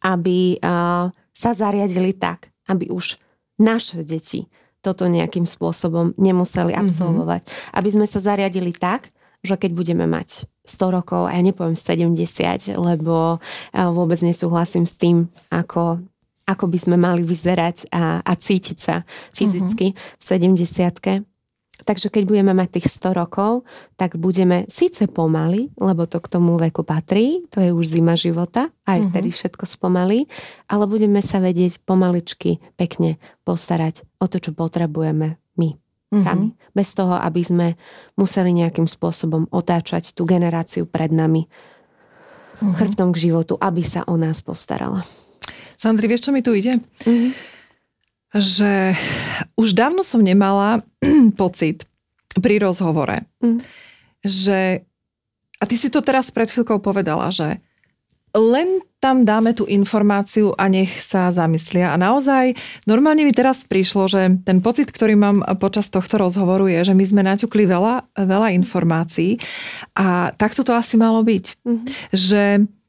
aby uh, sa zariadili tak, aby už naše deti toto nejakým spôsobom nemuseli mhm. absolvovať. Mm-hmm. Aby sme sa zariadili tak, že keď budeme mať 100 rokov, a ja nepoviem 70, lebo vôbec nesúhlasím s tým, ako, ako by sme mali vyzerať a, a cítiť sa fyzicky mm-hmm. v 70 Takže keď budeme mať tých 100 rokov, tak budeme síce pomaly, lebo to k tomu veku patrí, to je už zima života, aj vtedy všetko spomalí, ale budeme sa vedieť pomaličky pekne postarať o to, čo potrebujeme my uh-huh. sami. Bez toho, aby sme museli nejakým spôsobom otáčať tú generáciu pred nami uh-huh. chrbtom k životu, aby sa o nás postarala. Sandri, vieš, čo mi tu ide? Uh-huh že už dávno som nemala pocit pri rozhovore, mm. že, a ty si to teraz pred chvíľkou povedala, že len tam dáme tú informáciu a nech sa zamyslia. A naozaj, normálne mi teraz prišlo, že ten pocit, ktorý mám počas tohto rozhovoru je, že my sme naťukli veľa, veľa informácií a takto to asi malo byť. Mm-hmm. Že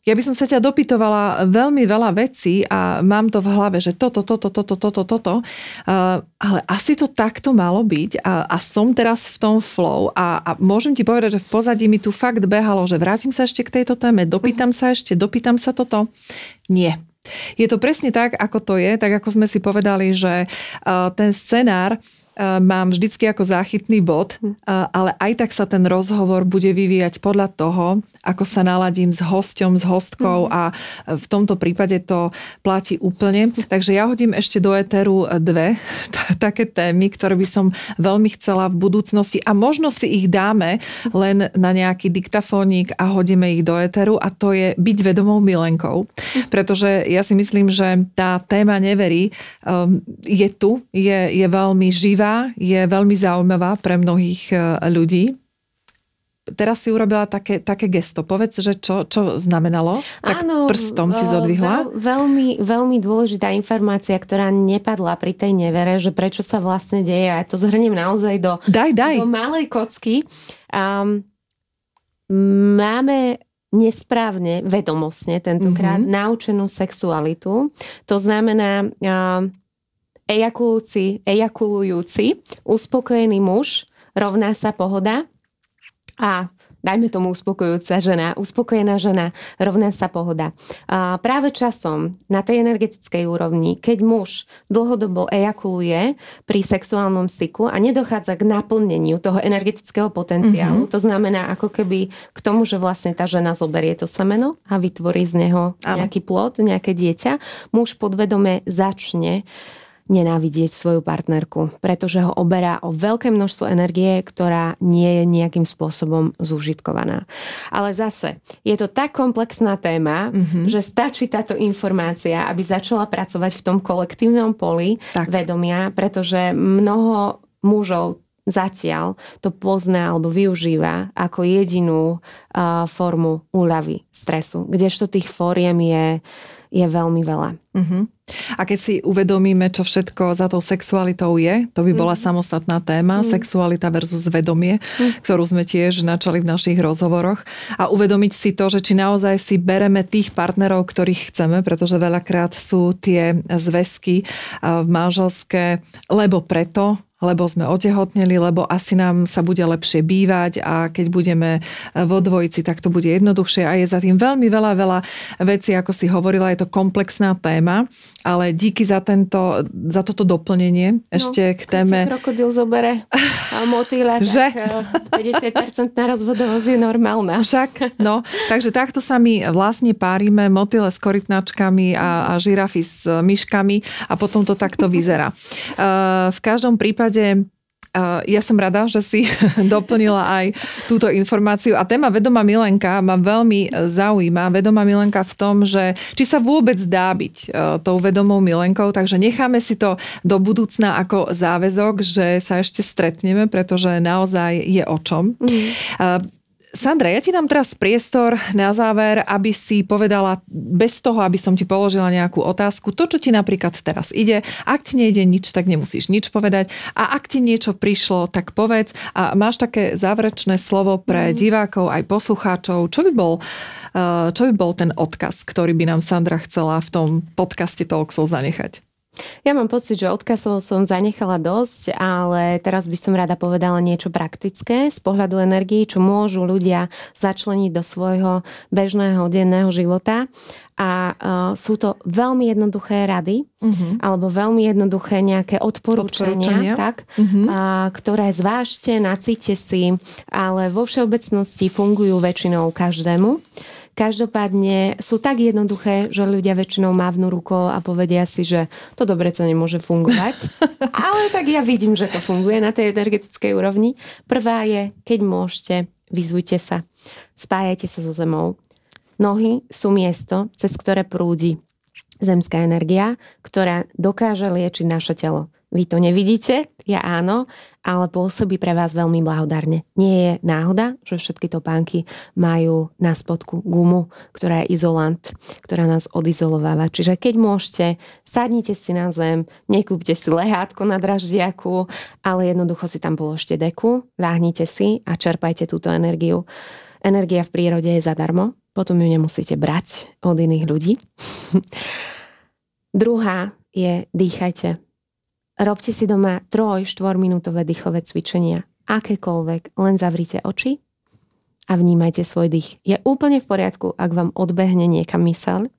ja by som sa ťa dopytovala veľmi veľa vecí a mám to v hlave, že toto, toto, toto, toto, toto, uh, ale asi to takto malo byť a, a som teraz v tom flow a, a môžem ti povedať, že v pozadí mi tu fakt behalo, že vrátim sa ešte k tejto téme, dopýtam sa ešte, dopýtam sa toto. Nie. Je to presne tak, ako to je, tak ako sme si povedali, že uh, ten scenár Eh, mám vždycky ako záchytný bod, hm. eh, ale aj tak sa ten rozhovor bude vyvíjať podľa toho, ako sa naladím s hosťom, s hostkou hm. a v tomto prípade to platí úplne. Takže ja hodím ešte do éteru dve také témy, ktoré by som veľmi chcela v budúcnosti a možno si ich dáme len na nejaký diktafónik a hodíme ich do éteru a to je byť vedomou milenkou. Pretože ja si myslím, že tá téma neverí je tu, je, je veľmi živá živá, je veľmi zaujímavá pre mnohých e, ľudí. Teraz si urobila také, také gesto. Povedz, že čo, čo znamenalo? Tak Áno, prstom si zodvihla. Veľ, veľmi, veľmi dôležitá informácia, ktorá nepadla pri tej nevere, že prečo sa vlastne deje. A ja to zhrniem naozaj do, daj, daj. do malej kocky. Um, máme nesprávne, vedomostne tentokrát, mm-hmm. naučenú sexualitu. To znamená... Uh, ejakulujúci, ejakulujúci, uspokojený muž rovná sa pohoda a dajme tomu uspokojujúca žena, uspokojená žena, rovná sa pohoda. A práve časom na tej energetickej úrovni, keď muž dlhodobo ejakuluje pri sexuálnom styku a nedochádza k naplneniu toho energetického potenciálu, mm-hmm. to znamená ako keby k tomu, že vlastne tá žena zoberie to semeno a vytvorí z neho nejaký plod, nejaké dieťa, muž podvedome začne nenávidieť svoju partnerku, pretože ho oberá o veľké množstvo energie, ktorá nie je nejakým spôsobom zúžitkovaná. Ale zase, je to tak komplexná téma, mm-hmm. že stačí táto informácia, aby začala pracovať v tom kolektívnom poli tak. vedomia, pretože mnoho mužov zatiaľ to pozná alebo využíva ako jedinú uh, formu úľavy stresu, kdežto tých fóriem je, je veľmi veľa. Uh-huh. A keď si uvedomíme, čo všetko za tou sexualitou je, to by bola mm. samostatná téma, mm. sexualita versus vedomie, mm. ktorú sme tiež načali v našich rozhovoroch. A uvedomiť si to, že či naozaj si bereme tých partnerov, ktorých chceme, pretože veľakrát sú tie zväzky manželské, lebo preto, lebo sme otehotneli, lebo asi nám sa bude lepšie bývať a keď budeme vo dvojici, tak to bude jednoduchšie a je za tým veľmi veľa, veľa vecí, ako si hovorila, je to komplexná téma, ale díky za, tento, za toto doplnenie no, ešte k téme... Keď krokodil zobere a motýle, že? tak 50% na rozvodovosť je normálna. Však, no, takže takto sa my vlastne párime motýle s korytnačkami a, a žirafy s myškami a potom to takto vyzerá. V každom prípade prípade ja som rada, že si doplnila aj túto informáciu. A téma vedomá milenka ma veľmi zaujíma. Vedomá milenka v tom, že či sa vôbec dá byť e, tou vedomou milenkou, takže necháme si to do budúcna ako záväzok, že sa ešte stretneme, pretože naozaj je o čom. Mm. Sandra, ja ti dám teraz priestor na záver, aby si povedala bez toho, aby som ti položila nejakú otázku, to, čo ti napríklad teraz ide. Ak ti nejde nič, tak nemusíš nič povedať. A ak ti niečo prišlo, tak povedz. A máš také záverečné slovo pre mm. divákov aj poslucháčov. Čo by bol, eh, čo by bol ten odkaz, ktorý by nám Sandra chcela v tom podcaste Talksov zanechať? Ja mám pocit, že odkazov som zanechala dosť, ale teraz by som rada povedala niečo praktické z pohľadu energii, čo môžu ľudia začleniť do svojho bežného denného života. A uh, sú to veľmi jednoduché rady, uh-huh. alebo veľmi jednoduché nejaké odporúčania, odporúčania. Tak, uh-huh. uh, ktoré zvážte, nacíte si, ale vo všeobecnosti fungujú väčšinou každému. Každopádne sú tak jednoduché, že ľudia väčšinou mávnu rukou a povedia si, že to dobre sa nemôže fungovať. Ale tak ja vidím, že to funguje na tej energetickej úrovni. Prvá je, keď môžete, vyzujte sa. Spájajte sa so zemou. Nohy sú miesto, cez ktoré prúdi zemská energia, ktorá dokáže liečiť naše telo. Vy to nevidíte, ja áno, ale pôsobí pre vás veľmi blahodárne. Nie je náhoda, že všetky topánky majú na spodku gumu, ktorá je izolant, ktorá nás odizolováva. Čiže keď môžete, sadnite si na zem, nekúpte si lehátko na draždiaku, ale jednoducho si tam položte deku, láhnite si a čerpajte túto energiu. Energia v prírode je zadarmo, potom ju nemusíte brať od iných ľudí. Druhá je dýchajte. Robte si doma 3-4 minútové dýchové cvičenia. Akékoľvek, len zavrite oči a vnímajte svoj dých. Je úplne v poriadku, ak vám odbehne niekam mysel.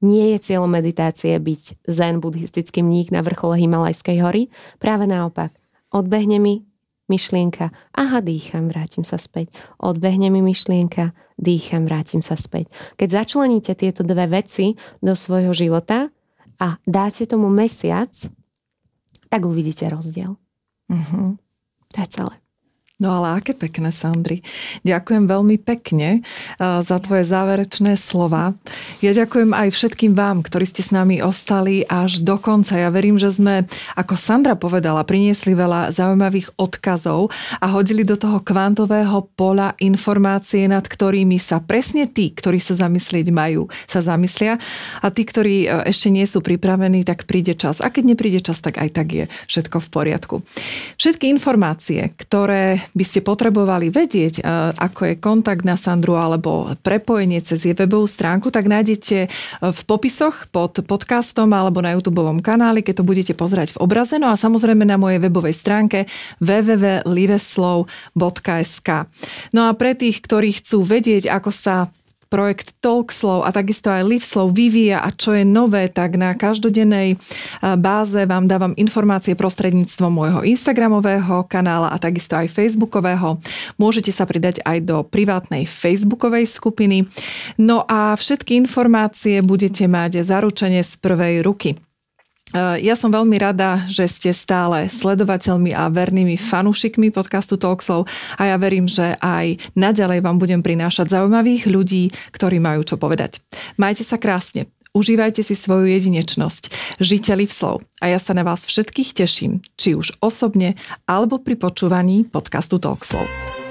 Nie je cieľom meditácie byť zen buddhistický mník na vrchole Himalajskej hory. Práve naopak. Odbehne mi myšlienka. Aha, dýcham, vrátim sa späť. Odbehne mi myšlienka, dýcham, vrátim sa späť. Keď začleníte tieto dve veci do svojho života a dáte tomu mesiac, tak uvidíte rozdiel. Uh-huh. To je celé. No ale aké pekné, Sandry. Ďakujem veľmi pekne uh, za tvoje záverečné slova. Ja ďakujem aj všetkým vám, ktorí ste s nami ostali až do konca. Ja verím, že sme, ako Sandra povedala, priniesli veľa zaujímavých odkazov a hodili do toho kvantového pola informácie, nad ktorými sa presne tí, ktorí sa zamyslieť majú, sa zamyslia a tí, ktorí uh, ešte nie sú pripravení, tak príde čas. A keď nepríde čas, tak aj tak je všetko v poriadku. Všetky informácie, ktoré by ste potrebovali vedieť, e, ako je kontakt na Sandru alebo prepojenie cez jej webovú stránku, tak nájdete e, v popisoch pod podcastom alebo na YouTube kanáli, keď to budete pozerať v obraze. No a samozrejme na mojej webovej stránke www.liveslov.sk. No a pre tých, ktorí chcú vedieť, ako sa projekt Talkslow a takisto aj Liveslow vyvíja a čo je nové, tak na každodennej báze vám dávam informácie prostredníctvom môjho Instagramového kanála a takisto aj Facebookového. Môžete sa pridať aj do privátnej Facebookovej skupiny. No a všetky informácie budete mať zaručenie z prvej ruky. Eh, ja som veľmi rada, že ste stále sledovateľmi a vernými fanúšikmi podcastu Talkslow a ja verím, že aj naďalej vám budem prinášať zaujímavých ľudí, ktorí majú čo povedať. Majte sa krásne, užívajte si svoju jedinečnosť, žite slov a ja sa na vás všetkých teším, či už osobne alebo pri počúvaní podcastu Talkslow.